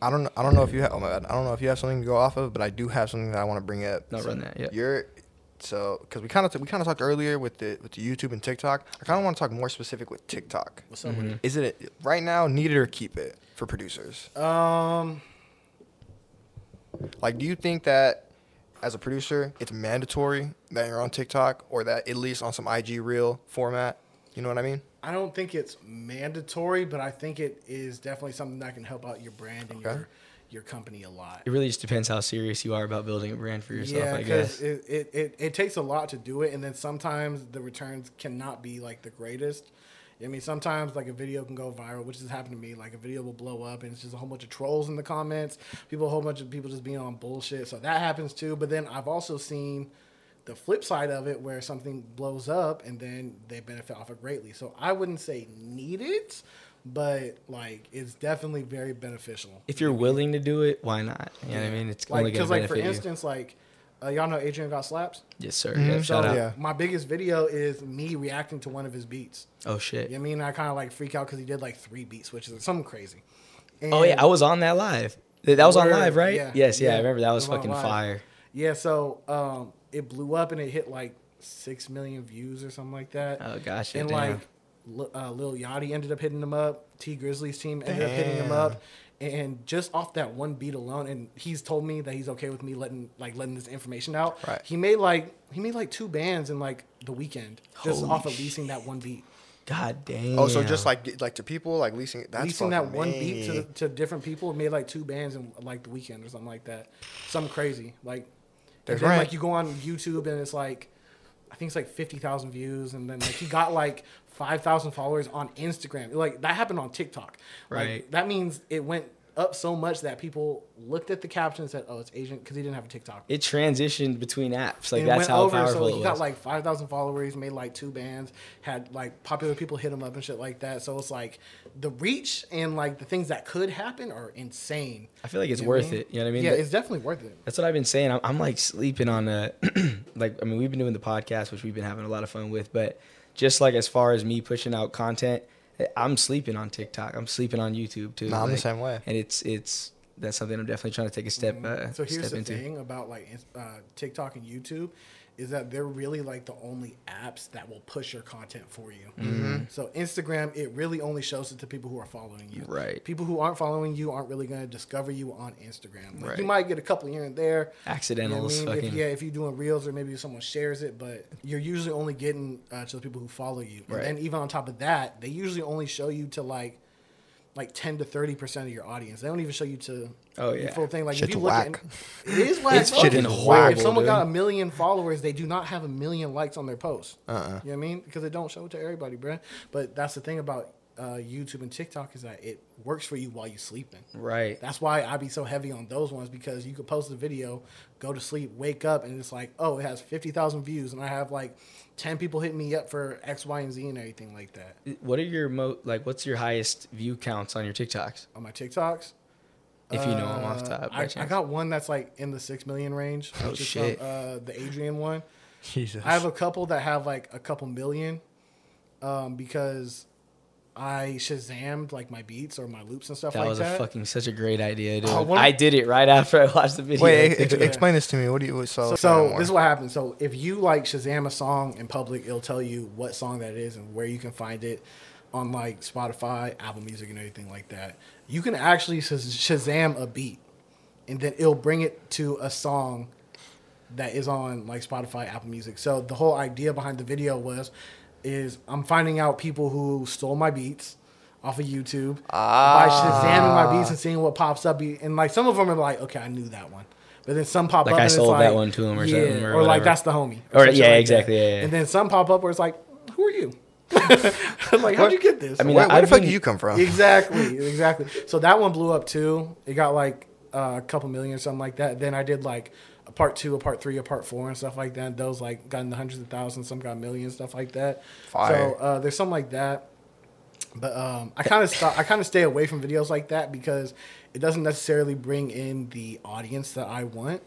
C: I don't I don't know if you have oh my god I don't know if you have something to go off of, but I do have something that I want to bring up.
A: No, run that, yeah.
C: You're so because we kind of we kind of talked earlier with the with the YouTube and TikTok. I kind of want to talk more specific with TikTok.
B: What's up
A: Mm-hmm.
C: Is it right now need it or keep it for producers?
B: Um,
C: Like, do you think that as a producer, it's mandatory that you're on TikTok or that at least on some IG reel format? You know what I mean?
B: I don't think it's mandatory, but I think it is definitely something that can help out your brand and
C: Okay.
B: your your company a lot.
A: It really just depends how serious you are about building a brand for yourself,
B: yeah,
A: I guess.
B: it, it, it, it takes a lot to do it, and then sometimes the returns cannot be like the greatest. I mean, sometimes like a video can go viral, which has happened to me. Like a video will blow up, and it's just a whole bunch of trolls in the comments. People, a whole bunch of people just being on bullshit. So that happens too. But then I've also seen the flip side of it, where something blows up, and then they benefit off it greatly. So I wouldn't say need it, but like it's definitely very beneficial.
A: If you're willing to do it, why not? You know what I mean? It's
B: Like,
A: only gonna
B: because like for
A: benefit you.
B: instance, like uh, y'all know Adrian got slaps.
A: Yes, sir.
C: Mhm.
A: Yeah,
C: So,
A: shout out.
C: yeah.
B: My biggest video is me reacting to one of his beats.
A: Oh shit.
B: You know what I mean? I kind of like freak out because he did like three beats, which is something crazy.
A: Oh yeah, I was on that live. That that was on live, right?
B: yeah,
A: yes, yeah,
B: yeah,
A: I remember that was
B: was
A: fucking fire.
B: Yeah, so um, it blew up and it hit like six million views or something like that.
A: Oh gosh,
B: and
A: damn.
B: like Li- uh, Lil Yachty ended up hitting him up. Tee Grizzley's team ended up hitting him up. And just off that one beat alone, and he's told me that he's okay with me letting like letting this information out.
C: Right.
B: He made like he made like two bands in like the weekend just
A: Holy
B: off of leasing that one beat.
A: God damn.
C: Oh, so just like like to people like leasing that's
B: leasing that
C: fucking
B: one beat to, to different people made like two bands in like the weekend or something like that. Something crazy. Like, and
C: There's
B: then
C: rent.
B: like you go on YouTube and it's like, I think it's like fifty thousand views, and then like he got like five thousand followers on Instagram. Like that happened on TikTok. Like,
A: Right.
B: that means it went up so much that people looked at the caption and said, "Oh, it's Asian," because he didn't have a TikTok.
A: it transitioned between apps. Like
B: And
A: that's how
B: over,
A: powerful
B: so he got like five thousand followers, made like two bands, had like popular people hit him up and shit like that. So it's like the reach and like the things that could happen are insane.
A: I feel like it's
B: You know
A: worth
B: mean?
A: it. You know what I mean?
B: Yeah,
A: But
B: it's definitely worth it.
A: that's what I've been saying. I'm, I'm like sleeping on a like. I mean, we've been doing the podcast, which we've been having a lot of fun with. But just like as far as me pushing out content, I'm sleeping on TikTok. I'm sleeping on YouTube too.
C: Nah, I'm the same way.
A: And it's it's that's something I'm definitely trying to take a step uh.
B: So here's
A: step
B: the
A: into.
B: thing about like uh, TikTok and YouTube is that they're really like the only apps that will push your content for you.
A: Mm-hmm.
B: So Instagram, it really only shows it to people who are following you.
A: Right.
B: People who aren't following you aren't really going to discover you on Instagram. Like,
A: Right.
B: You might get a couple here and there.
A: Accidentals,
B: You know I mean?
A: fucking-
B: If, yeah, if you're doing reels or maybe someone shares it, but you're usually only getting uh, to the people who follow you.
A: Right.
B: And then even on top of that, they usually only show you to like like 10 to 30 percent of your audience. They don't even show you to
A: Oh, yeah.
B: full thing. Like
C: Shit's
B: if you look
C: whack.
B: at it is whack.
A: It's
B: fuck
A: fucking horrible,
B: If someone
A: dude.
B: got a million followers, they do not have a million likes on their post.
C: Uh-uh.
B: You know what I mean? Because they don't show it to everybody, bruh. But that's the thing about uh, YouTube and TikTok is that it works for you while you're sleeping.
A: Right.
B: That's why I be so heavy on those ones because you could post a video, go to sleep, wake up, and it's like, oh, it has fifty thousand views, and I have like ten people hitting me up for X, Y, and Z and everything like that
A: What are your mo like? What's your highest view counts on your TikToks?
B: on my TikToks.
A: If you know them off
B: Uh,
A: top.
B: I, I got one that's like in the six million range.
A: Oh,
B: which is
A: shit.
B: From, uh, the Adrian one.
C: Jesus.
B: I have a couple that have like a couple million, um, because I Shazammed like my beats or my loops and stuff like
A: that
B: like
A: was
B: that.
A: a fucking such a great idea, dude.
B: Uh, One-
A: I did it right after I watched the video.
C: Wait, ex- explain this to me. What do you so?
B: So, so this is what happens. So if you like Shazam a song in public, it'll tell you what song that is and where you can find it on like Spotify, Apple Music, and everything like that. You can actually Shazam a beat, and then it'll bring it to a song that is on like Spotify, Apple Music. So the whole idea behind the video was, is I'm finding out people who stole my beats off of YouTube by Shazamming my beats and seeing what pops up. And like some of them are like, okay, I knew that one. But then some pop
A: Like
B: up
A: I
B: and it's
A: sold that
B: like,
A: one to 'em or
B: yeah,
A: something or
B: or like that's the homie,
A: Or-
B: some shit
A: yeah,
B: like
A: exactly, yeah, yeah.
B: And then some pop up where it's like, who are you? I'm like, how'd you get this?
A: I mean,
C: where, where the fuck
A: been-
C: do you come from?
B: exactly, exactly. So that one blew up too. It got like uh, a couple million or something like that. Then I did like a part two, a part three, a part four, and stuff like that. Those like got in the hundreds of thousands. Some got millions, stuff like that.
C: Fire.
B: So uh, there's something like that. But um, I kind of stop. I kind of stay away from videos like that because it doesn't necessarily bring in the audience that I want.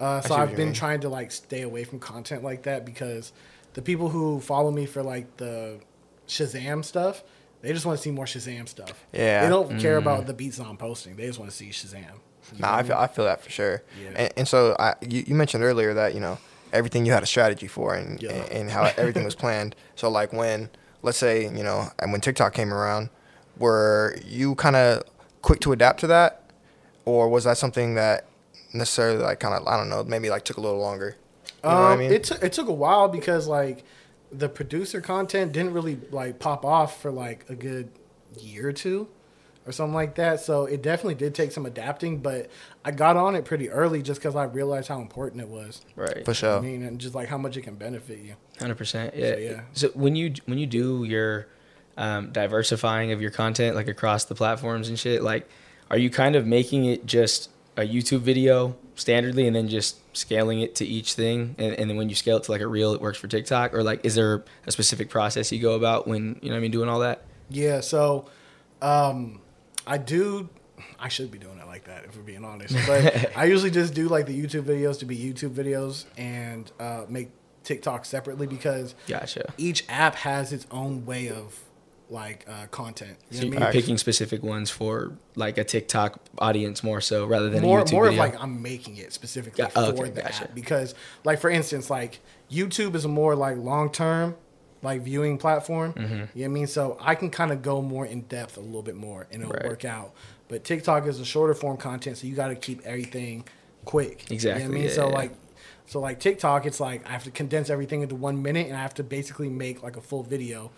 B: Uh, so I've been
C: mean.
B: trying to like stay away from content like that because the people who follow me for like the Shazam stuff, they just want to see more Shazam stuff.
C: Yeah.
B: they don't care about the beats I'm posting. They just want to see Shazam. You
C: Nah, I feel, I feel that for sure.
B: Yeah.
C: And, and so I, you, you mentioned earlier that you know everything you had a strategy for and
B: Yeah.
C: and, and how everything was planned. So like when let's say you know and when TikTok came around, were you kind of quick to adapt to that, or was that something that necessarily like kind of I don't know maybe like took a little longer? You know
B: um,
C: I mean?
B: It took it took a while because like the producer content didn't really like pop off for like a good year or two or something like that. So it definitely did take some adapting, but I got on it pretty early just because I realized how important it was.
A: right.
C: for sure.
B: I mean, and just like how much it can benefit you.
A: Hundred percent. Yeah.
B: yeah.
A: So when you when you do your um, diversifying of your content like across the platforms and shit? Like, are you kind of making it just a YouTube video standardly and then just scaling it to each thing? And, and then when you scale it to like a reel, it works for TikTok? Or like, is there a specific process you go about when, you know what I mean, doing all that?
B: Yeah, so um, I do. I should be doing it like that if we're being honest. But I usually just do like the YouTube videos to be YouTube videos and uh, make TikTok separately because
A: Gotcha.
B: each app has its own way of like uh, content. You
A: So
B: know what I
A: you're
B: mean?
A: picking specific ones for like a TikTok audience more so rather than
B: more
A: a YouTube
B: more
A: video.
B: of like I'm making it specifically
A: Got- oh,
B: for
A: okay,
B: the
A: gotcha.
B: app because like for instance like YouTube is more like long term like viewing platform.
A: Mm-hmm.
B: You know what I mean? So I can kind of go more in depth a little bit more and it'll
A: Right.
B: work out. But TikTok is a shorter form content, so you got to keep everything quick. Exactly. You know what I mean?
A: yeah,
B: so
A: yeah.
B: like so like TikTok, it's like I have to condense everything into one minute and I have to basically make like a full video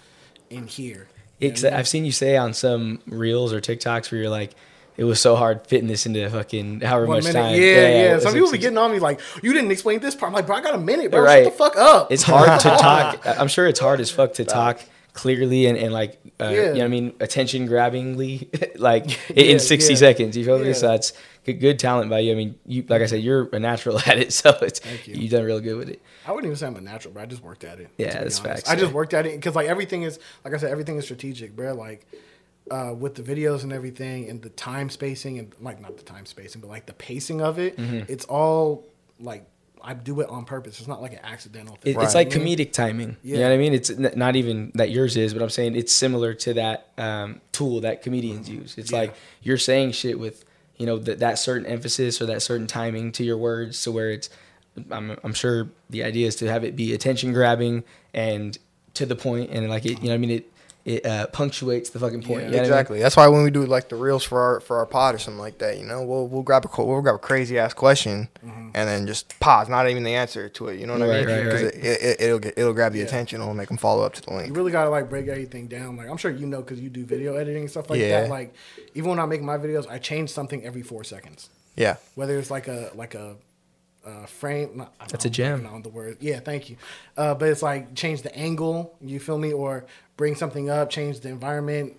B: in here. You know
A: Ex-
B: what I mean?
A: I've seen you say on some reels or TikToks where you're like, it was so hard fitting this into fucking however
B: One
A: much
B: minute.
A: time.
B: Yeah, yeah.
A: it's-
B: Some people be getting on me like, you didn't explain this part. I'm like, bro, I got a minute, bro.
A: Right.
B: Shut the fuck up.
A: It's hard to talk. I'm sure it's hard as fuck to talk clearly and, and like, uh, you know what
B: Yeah.
A: I mean, attention grabbingly, like in-
B: Yeah,
A: in 60
B: yeah.
A: seconds. You feel me? So that's good, good talent by you. I mean, you like I said, you're a natural at it, so it's
B: Thank you.
A: you've done real good with it.
B: I wouldn't even say I'm a natural, bro. I just worked at it.
A: Yeah, that's facts,
B: I just worked at it because like everything is, like I said, everything is strategic, bro. Like uh, with the videos and everything, and the time spacing, and like not the time spacing, but like the pacing of it,
A: Mm-hmm.
B: it's all like I do it on purpose. It's not like an accidental thing.
A: It, It's
C: Right.
A: like comedic timing. You know
B: Yeah.
A: what I mean? It's n- not even that yours is, but I'm saying it's similar to that um, tool that comedians use. It's
B: Yeah.
A: like you're saying shit with, you know, th- that certain emphasis or that certain timing to your words to where it's, I'm, I'm sure the idea is to have it be attention grabbing and to the point and like it, you know what I mean? It, it uh, punctuates the fucking point.
B: Yeah.
A: you know what I mean?
C: Exactly. That's why when we do like the reels for our for our pod or something like that, you know, we'll we'll grab a we'll grab a crazy ass question
B: Mm-hmm.
C: and then just pause, not even the answer to it. You know what I mean?
A: right,
C: 'Cause
A: right.
C: It, it, it'll get it'll grab the
B: Yeah.
C: attention. It'll make them follow up to the link.
B: You really gotta like break everything down. Like I'm sure you know because you do video editing and stuff like
C: Yeah.
B: that. Like even when I make my videos, I change something every four seconds.
C: Yeah.
B: whether it's like a like a uh, frame. Not, I don't
A: That's a gem.
B: I'm blanking On the word, yeah, thank you. Uh, but it's like change the angle. You feel me? Or bring something up, change the environment,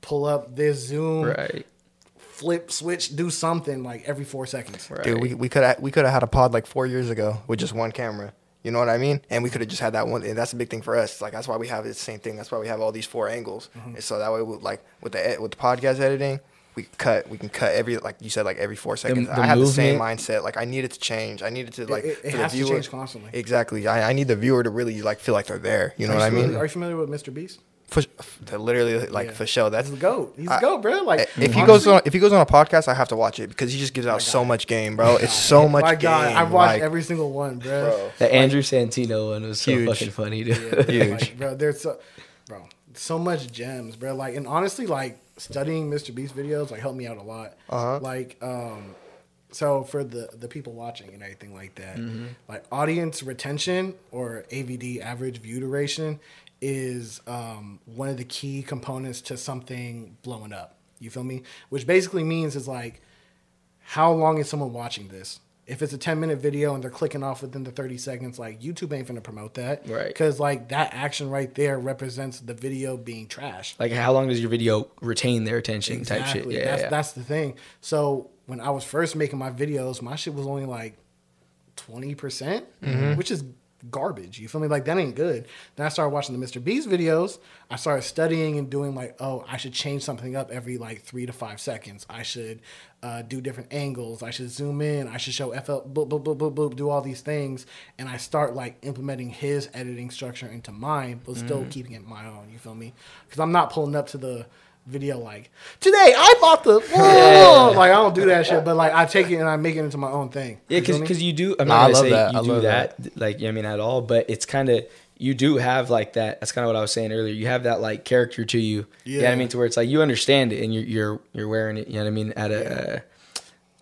B: pull up this zoom,
A: Right.
B: flip switch, do something like every four seconds.
A: Right.
C: Dude, we we could have we could have had a pod like four years ago with just one camera. You know what I mean? And we could have just had that one. And that's a big thing for us. Like that's why we have the same thing. That's why we have all these four angles.
B: Mm-hmm.
C: And so that way, we, like with the with the podcast editing, we cut. We can cut every like you said like every four seconds.
A: the
C: I had the same mindset. Like I needed to change. I needed to like
B: it, it
C: for
B: has
C: the
B: to
C: viewer.
B: change constantly.
C: Exactly. I, I need the viewer to really like feel like they're there. You know
B: Are
C: what I mean?
B: Are you familiar with Mr. Beast?
C: For, to literally like
B: Yeah.
C: for show. That's
B: the goat. He's the goat, bro. Like eh,
C: if he goes on if he goes on a podcast, I have to watch it because he just gives out so much game, bro. It's so much
B: my
C: game.
B: God, I've watched
C: like,
B: every single one, bro.
C: bro.
A: The Andrew Santino one was so
C: Huge.
A: fucking funny, dude.
B: Yeah,
C: Huge.
B: Like, bro, there's so, bro, so much gems, bro. Like, and honestly, like studying Mr. Beast videos like helped me out a lot.
C: Uh-huh.
B: Like, um, so for the the people watching and everything like that,
C: Mm-hmm.
B: like audience retention or AVD average view duration is um, one of the key components to something blowing up. You feel me? Which basically means is like how long is someone watching this? If it's a 10 minute video and they're clicking off within the 30 seconds, like YouTube ain't finna promote that.
A: Right.
B: Because like that action right there represents the video being trash.
A: Like, how long does your video retain their attention type shit?
B: Exactly.
A: Yeah,
B: that's
A: yeah.
B: that's the thing. So when I was first making my videos, my shit was only like twenty percent,
A: Mm-hmm.
B: which is garbage. You feel me? Like that ain't good. Then I started watching the Mr. Beast videos. I started studying and doing like, oh, I should change something up every like three to five seconds. I should uh, do different angles. I should zoom in. I should show FL, boop, boop, boop, boop, boop, do all these things. And I start like implementing his editing structure into mine, but still
A: Mm-hmm.
B: keeping it my own. You feel me? Because I'm not pulling up to the video like today I bought the whoa! like I don't do that shit, but like I take it and I make it into my own thing.
A: Yeah,
B: You feel
A: because you do. I'm not
C: I
A: gonna
C: love
A: say
C: that.
A: you
C: I
A: do
C: love
A: that, like I mean at all, but it's kind of you do have like that. That's kind of what I was saying earlier. You have that like character to you. Yeah, you know what I mean to where it's like you understand it and you're you're you're wearing it. You know what I mean at a. Uh,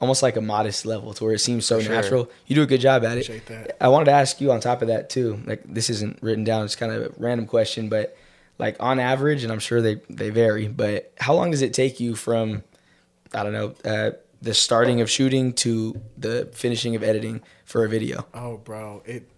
A: Almost like a modest level to where it seems so
C: sure.
A: natural. You do a good job at it.
B: That.
A: I wanted to ask you on top of that too. Like this isn't written down; it's kind of a random question, but like on average, and I'm sure they they vary. But how long does it take you from I don't know uh, the starting of shooting to the finishing of editing for a video?
B: Oh, bro, it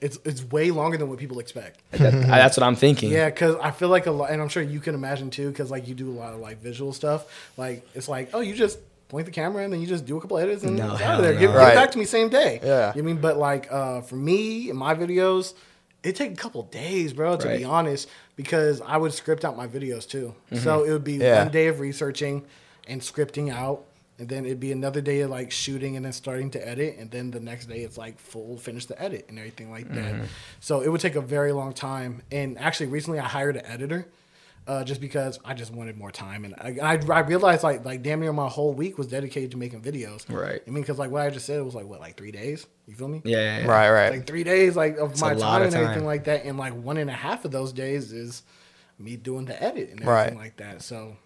B: it's it's way longer than what people expect.
A: That- that's what I'm thinking.
B: Yeah, because I feel like a lot, and I'm sure you can imagine too, because like you do a lot of like visual stuff. Like it's like, oh, you just point the camera and then you just do a couple edits and
A: No,
B: it's out of there.
A: no.
B: Give, give
C: Right.
B: it back to me same day.
C: Yeah.
B: You know what I mean, but like uh, for me and my videos, it take a couple days, bro. To be honest, because I would script out my videos too. So mm-hmm. it would be
C: Yeah.
B: one day of researching and scripting out. And then it'd be another day of like shooting and then starting to edit. And then the next day it's like full finish the edit and everything like that. Mm-hmm. So it would take a very long time. And actually, recently I hired an editor uh, just because I just wanted more time. And I, I, I realized like like damn near my whole week was dedicated to making videos.
A: Right.
B: I mean, because like what I just said was like what like three days. You feel me?
A: Yeah, yeah, yeah.
C: Right, right.
B: Like three days like of
A: It's
B: my
A: a lot
B: time
A: of
B: and everything
A: time.
B: like that. And like one and a half of those days is me doing the edit and everything
C: Right.
B: like that. So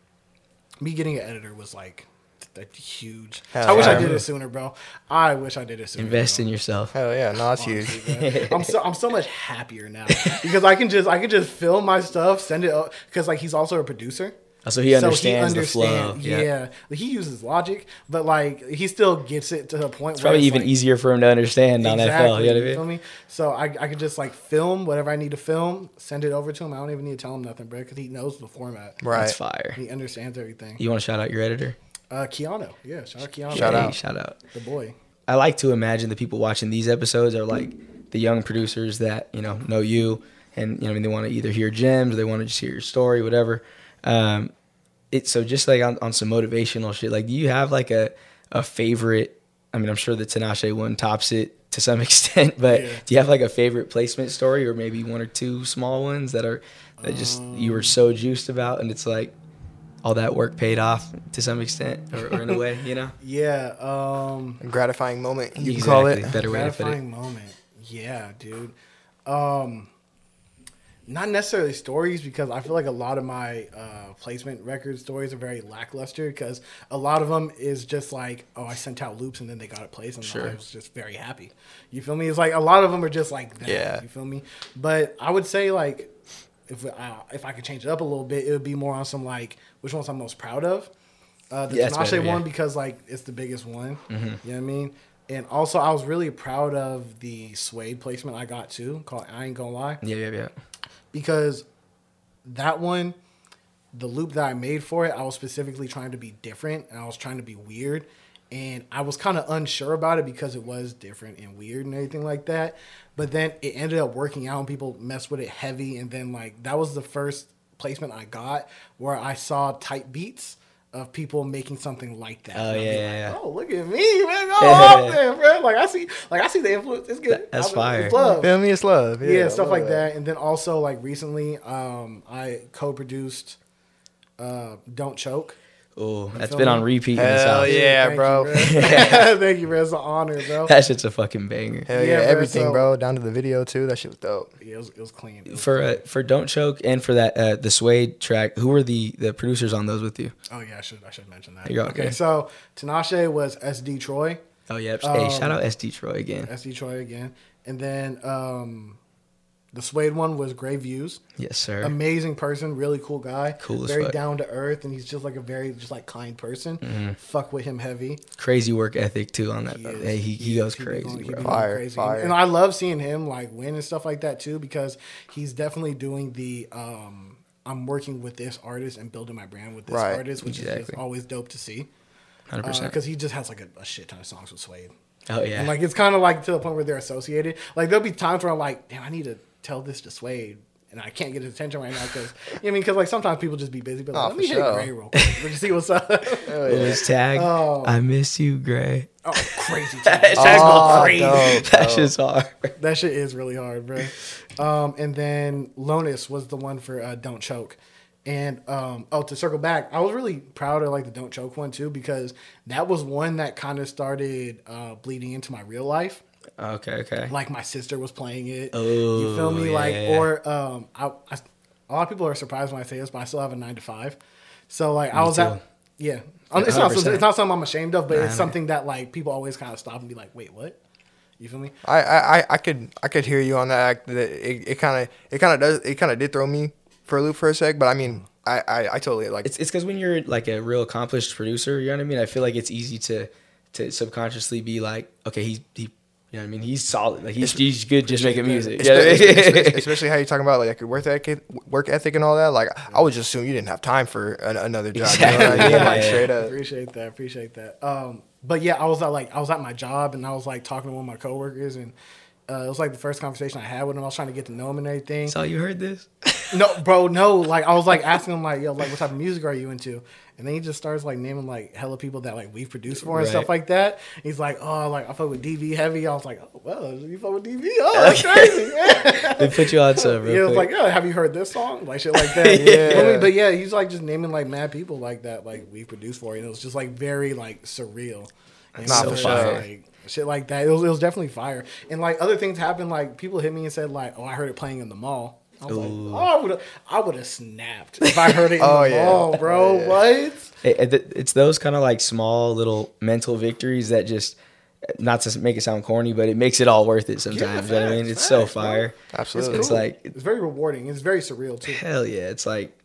B: me getting an editor was like that huge.
C: Hell
B: I wish I
C: yeah.
B: did it sooner, bro. I wish I did it sooner.
A: Invest
B: bro.
A: in yourself.
C: Hell yeah, no, that's huge.
B: Honestly, bro. I'm so I'm so much happier now because I can just I can just film my stuff, send it up because like he's also a producer.
A: Oh, So he understands the flow. Yeah.
B: Yeah, he uses logic, but like he still gets it to the point.
A: It's
B: where
A: probably
B: it's
A: even
B: like,
A: easier for him to understand on FL. You know what I
B: you
A: mean?
B: feel me? So I, I could just like film whatever I need to film, send it over to him. I don't even need to tell him nothing, bro, because he knows the format.
C: Right.
A: That's fire.
B: He understands everything.
A: You want to shout out your editor?
B: Uh, Keanu, yeah, shout out Keanu,
C: Shout
A: Hey,
C: out.
A: Shout out.
B: the boy.
A: I like to imagine the people watching these episodes are like the young producers that you know know you, and you know I mean they want to either hear gems or they want to just hear your story, whatever. Um, it so just like on, on some motivational shit. Like, do you have like a a favorite? I mean, I'm sure the Tinashe one tops it to some extent, but
B: Yeah.
A: do you have like a favorite placement story or maybe one or two small ones that are that just you were so juiced about and it's like all that work paid off to some extent or, or in a way, you know?
B: Yeah, um,
C: A gratifying moment, you can call it.
A: Better way to put it.
B: gratifying moment. Yeah, dude. Um, not necessarily stories because I feel like a lot of my uh, placement record stories are very lackluster because a lot of them is just like, oh, I sent out loops and then they got it placed and
A: Sure.
B: I was just very happy. You feel me? It's like a lot of them are just like that.
C: Yeah.
B: You feel me? But I would say like if uh, if I could change it up a little bit, it would be more on some like which ones I'm most proud of. Uh, the
A: Yeah, better, yeah.
B: one because like it's the biggest one. You know what I mean? And also, I was really proud of the suede placement I got too. Called I ain't gonna lie
A: Yeah, yeah, yeah.
B: because that one, the loop that I made for it, I was specifically trying to be different and I was trying to be weird. And I was kind of unsure about it because it was different and weird and everything like that. But then it ended up working out and people messed with it heavy. And then, like, that was the first placement I got where I saw type beats of people making something like that.
A: Oh,
B: And I'd be
A: yeah,
B: like,
A: yeah, yeah.
B: Oh, look at me, man. Go off there, bro. Like, I see, like, I see the influence. It's good.
A: That's
B: I-
A: fire.
B: It's love
C: Feel me? It's love.
B: yeah,
C: I
B: stuff
C: love
B: like that. And then also like recently, um, I co-produced uh, "Don't Choke."
A: Oh, that's been on repeat in this
C: Hell
A: house.
C: yeah,
B: Thank
C: bro.
B: You, bro. Thank you, bro. It's an honor, bro.
A: That shit's a fucking banger.
C: Hell
B: Yeah,
C: yeah,
B: bro,
C: everything,
B: so-
C: bro. Down to the video too. That shit was dope.
B: Yeah, it was, it was clean. It was
A: For
B: clean.
A: uh, for Don't Choke and for that uh, the Suede track, who were the the producers on those with you?
B: oh yeah, I should I should mention that.
A: You're
B: okay,
A: okay.
B: so Tinashe was SD Troy,
A: Oh yeah, hey,
B: Um,
A: shout out SD Troy again.
B: SD Troy again, and then um, the Suede one was Gray Views.
A: Yes, sir.
B: Amazing person, really cool guy.
A: Cool as
B: very
A: fuck.
B: down to earth, and he's just like a very just like kind person.
A: Mm-hmm.
B: Fuck with him heavy.
A: Crazy work ethic too on that.
B: He is.
A: hey, he, he,
B: is.
A: goes
B: be
A: crazy,
B: going-
A: bro.
C: Fire,
B: crazy.
C: fire.
B: And I love seeing him like win and stuff like that too because he's definitely doing the um I'm working with this artist and building my brand with this
C: Right,
B: artist, which is
A: exactly.
B: just always dope to see.
A: Hundred percent.
B: Because he just has like a, a shit ton of songs with Suede.
A: Oh yeah.
B: And like it's kind of like to the point where they're associated. Like there'll be times where I'm like, damn, I need to tell this to Suede. And I can't get his attention right now because, you know what I mean? Because like sometimes people just be busy, but like,
C: Oh,
B: let me
C: for
B: hit
C: sure.
B: Gray real quick. But you see what's up?
A: What was tag?
B: Oh.
A: I miss you, Gray.
B: oh, crazy. tag.
A: That's
C: Oh,
A: crazy.
C: dope,
A: That
C: dope.
A: shit's hard.
B: That shit is really hard, bro. Um, and then Lonus was the one for uh, Don't Choke. And um, oh, to circle back, I was really proud of like the Don't Choke one too because that was one that kind of started uh, bleeding into my real life.
A: Okay, okay.
B: Like my sister was playing it.
A: Oh,
B: you feel me?
A: yeah,
B: like,
A: yeah, yeah.
B: or um, I, I, a lot of people are surprised when I say this, but I still have a nine to five. So like, I was
A: too.
B: at yeah. It's not
A: 100%.
B: it's not something I'm ashamed of, but it's something that like people always kind of stop and be like, wait, what? You feel me?
C: I, I, I- I could I could hear you on that. That It kind of it kind of does it kind of did throw me for a loop for a sec, but I mean I, I, I totally like
A: It's it's because when you're like a real accomplished producer, you know what I mean. I feel like it's easy to to subconsciously be like, okay, he's he, you You know what I mean? He's solid. Like he's, he's good just making music.
C: Espe-
A: You know what I mean?
C: especially, especially how you're talking about like your work ethic, work ethic and all that. Like I would just assume you didn't have time for an, another job. You know what I
A: Exactly.
C: mean? Like straight up.
B: Appreciate that. Appreciate that. Um, but yeah, I was at like I was at my job and I was like talking to one of my coworkers and uh, it was like the first conversation I had with him. I was trying to get to know him and everything.
A: So you heard this?
B: no, bro, no. Like I was like asking him like, yo, like what type of music are you into? And then he just starts like naming like hella people that like we've produced for and
A: Right.
B: stuff like that. He's like, oh, like I fuck with DB heavy. I was like, oh, well, you fuck with DB? Oh, that's crazy. Yeah.
A: They put you on some.
B: Yeah,
A: Real
B: it
A: quick.
B: like, oh, have you heard this song? Like shit like that.
C: Yeah.
B: But But yeah, he's like just naming like mad people like that, like we produced for, and it was just like very like surreal.
C: Nah,
B: so
C: sure.
B: Like, shit like that. It was, it was definitely fire. And like other things happened. Like people hit me and said like, oh, I heard it playing in the mall. I was
A: Ooh.
B: like, oh, I would have, I would have snapped if I heard it in
C: Oh,
B: the
C: yeah.
B: mall, bro.
C: Oh, yeah.
B: What?
A: It- it- it's those kind of like small little mental victories that just not to make it sound corny, but it makes it all worth it sometimes. you know what I mean?
B: facts,
A: It's so
B: facts, bro.
A: fire.
C: Absolutely.
A: It's
B: cool.
A: like
B: It's very rewarding. It's very surreal too.
A: hell yeah. It's like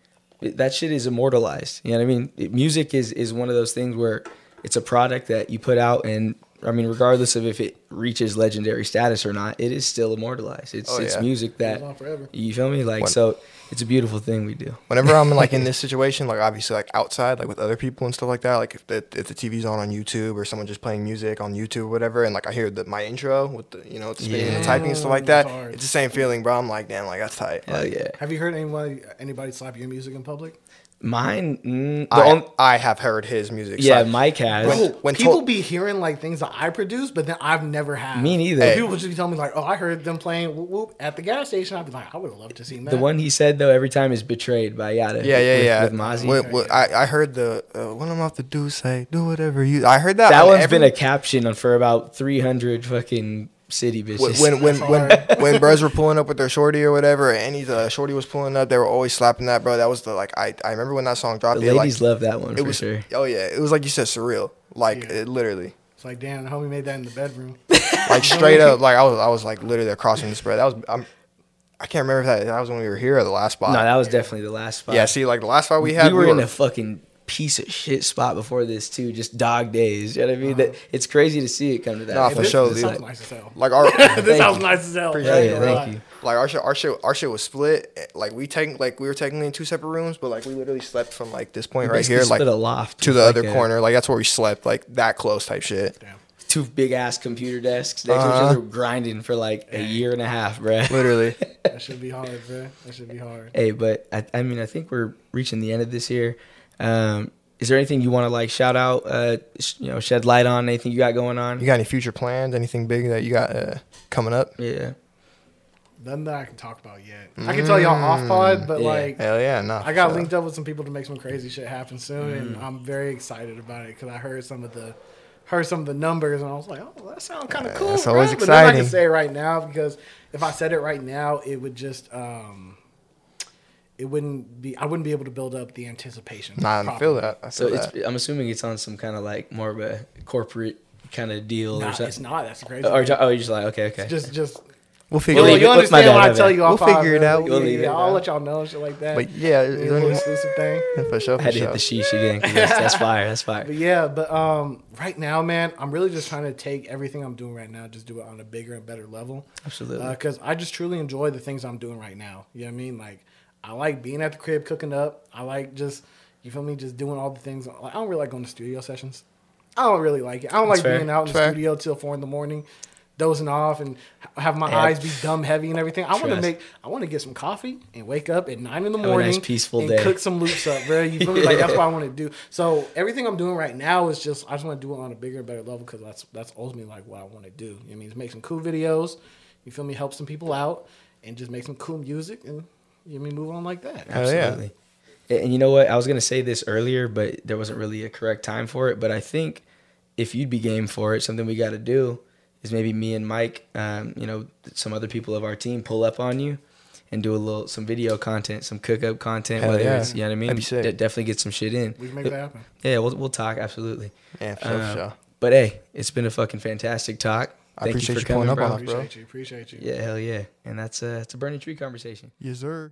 A: it- that shit is immortalized. You know what I mean? It- music is is one of those things where it's a product that you put out and I mean, regardless of if it reaches legendary status or not, it is still immortalized. It's
C: Oh,
A: it's
C: yeah.
A: music that
B: Goes
A: you feel me? Like
C: When-
A: so, it's a beautiful thing we do.
C: Whenever I'm like in this situation, like obviously like outside, like with other people and stuff like that, like if the, if the TV's on on YouTube or someone just playing music on YouTube or whatever, and like I hear the, my intro with the you know the spinning and the typing and stuff like that, it's the same feeling, bro. I'm like, damn, like that's tight.
A: Hell
C: Like,
A: yeah.
B: Have you heard anybody anybody slap your music in public?
A: Mine, mm,
C: I,
A: on-
C: I have heard his music.
A: yeah,
C: so-
A: Mike has.
C: When- when
B: people
C: told-
B: be hearing like things that I produce, but then I've never had.
A: Me neither.
B: And
A: Hey.
B: People just be telling me like, "Oh, I heard them playing whoop, whoop at the gas station." I'd be like, "I would have loved to see that."
A: The one he said though every time is betrayed by Yada.
C: Yeah, yeah,
A: with,
C: yeah.
A: With Mozzy.
C: What- what- I, I heard the uh, what I'm off to do say do whatever you. I heard that.
A: that
C: on
A: one's
C: every-
A: been a caption on for about 300 fucking city
C: when
A: bitches.
C: when when
B: That's
C: when, when bros were pulling up with their shorty or whatever, and he's uh, shorty was pulling up, they were always slapping that, bro. That was the like I I remember when that song dropped.
A: the
C: it,
A: ladies
C: like,
A: love that one
C: it
A: for
C: was
A: sure.
C: oh yeah, it was like you said surreal, like
B: Yeah.
C: it literally,
B: It's like, damn, the homie made that in the bedroom.
C: like straight up, like I was I was like literally crossing the spread. That was I'm. I can't remember if that, that was when we were here or the last spot.
A: No, that was definitely the last spot.
C: yeah, see, like the last spot we had,
A: we were in a fucking piece of shit spot before this too, just dog days. You know what I mean? That it's crazy to see it come to that.
C: Nah,
B: Hey,
C: for
B: this,
C: sure,
B: This sounds nice as hell.
C: like our
B: this sounds
A: you.
B: nice as hell.
C: Appreciate
B: I ain't
A: it,
B: gonna
A: thank you.
C: like our shit, our shit, our shit was split. Like we take, like we were technically in two separate rooms, but like we literally slept from like this point right here, like
A: split a loft
C: to the
A: like
C: other
A: a-
C: corner. Like that's where we slept, like that close type shit.
B: Damn.
A: Two big ass computer desks next to each
C: Uh-huh.
A: other, grinding for like a year and a half, bruh.
C: Literally.
B: That should be hard, bro. That should be hard.
A: Hey, but I, I mean, I think we're reaching the end of this year. Um, is there anything you want to like shout out? Uh, sh- you know, shed light on anything you got going on?
C: You got any future plans? Anything big that you got uh, coming up?
A: yeah.
B: Nothing that I can talk about yet. I can tell y'all off pod, but
A: Yeah.
B: like
C: Hell yeah, no.
B: I got
C: for
B: linked up with some people to make some crazy shit happen soon, and
A: Mm.
B: I'm very excited about it because I heard some of the heard some of the numbers, and I was like, oh, that sounds kind of cool.
C: That's
B: bro.
C: always
B: But then I can say right now because if I said it right now, it would just um, it wouldn't be I wouldn't be able to build up the anticipation.
C: Nah, I
B: properly.
C: feel that. I
A: So
C: feel
A: it's.
C: that.
A: I'm assuming it's on some kind of like more of a corporate kind of deal
B: Nah,
A: or something.
B: it's not. That's the crazy.
A: Or,
B: thing.
A: oh, you're just like okay, okay.
B: just just.
C: We'll figure
A: We'll
B: Well,
C: it
A: leave
B: you
A: it-
B: understand
A: bad,
B: when I tell you off
C: We'll figure it out.
B: Yeah,
A: We'll leave it
B: yeah, I'll
A: out.
B: let y'all know shit like that.
C: But yeah,
B: Yeah, a little exclusive thing.
C: for sure.
A: I
C: For
A: had to
C: sure.
A: hit the sheesh again. 'cause That's, that's fire. That's fire.
B: But yeah, but um, right now, man, I'm really just trying to take everything I'm doing right now, just do it on a bigger and better level.
A: Absolutely.
B: Because I just truly enjoy the things I'm doing right now. You know what I mean? Like, I like being at the crib cooking up. I like just, you feel me, just doing all the things. I don't really like going to studio sessions. I don't really like it. I don't
A: That's
B: like
A: fair.
B: being out in the
C: Fair.
B: studio till four in the morning, dozing off and have my
A: Yeah.
B: eyes be dumb heavy and everything. I want to make, I want to get some coffee and wake up at nine in the
A: Have
B: morning,
A: nice, peaceful
B: and
A: day.
B: cook some loops up, bro. You feel me? Like that's what I want to do. So everything I'm doing right now is just I just want to do it on a bigger and better level because that's that's ultimately like what I want to do. You know I mean, make some cool videos. You feel me? Help some people out and just make some cool music and you know mean move on like that.
C: Hell yeah.
A: Absolutely. And and you know what? I was gonna say this earlier, but there wasn't really a correct time for it. But I think if you'd be game for it, something we got to do is maybe me and Mike, um, you know, some other people of our team pull up on you and do a little some video content, some cook up content.
C: Hell
A: whether
C: yeah.
A: it's you know what I mean,
C: That'd be sick.
A: De- definitely get some shit in.
B: We can make that happen.
A: Yeah, we'll we'll talk absolutely.
C: Yeah, for sure. For sure.
A: But hey, it's been a fucking fantastic talk.
C: I
A: Thank
C: appreciate
A: you
C: you pulling
A: coming,
C: up
A: bro.
C: on us. bro.
B: Appreciate you. Appreciate you.
A: Yeah, hell yeah. And that's uh, it's a burning tree conversation.
C: Yes, sir.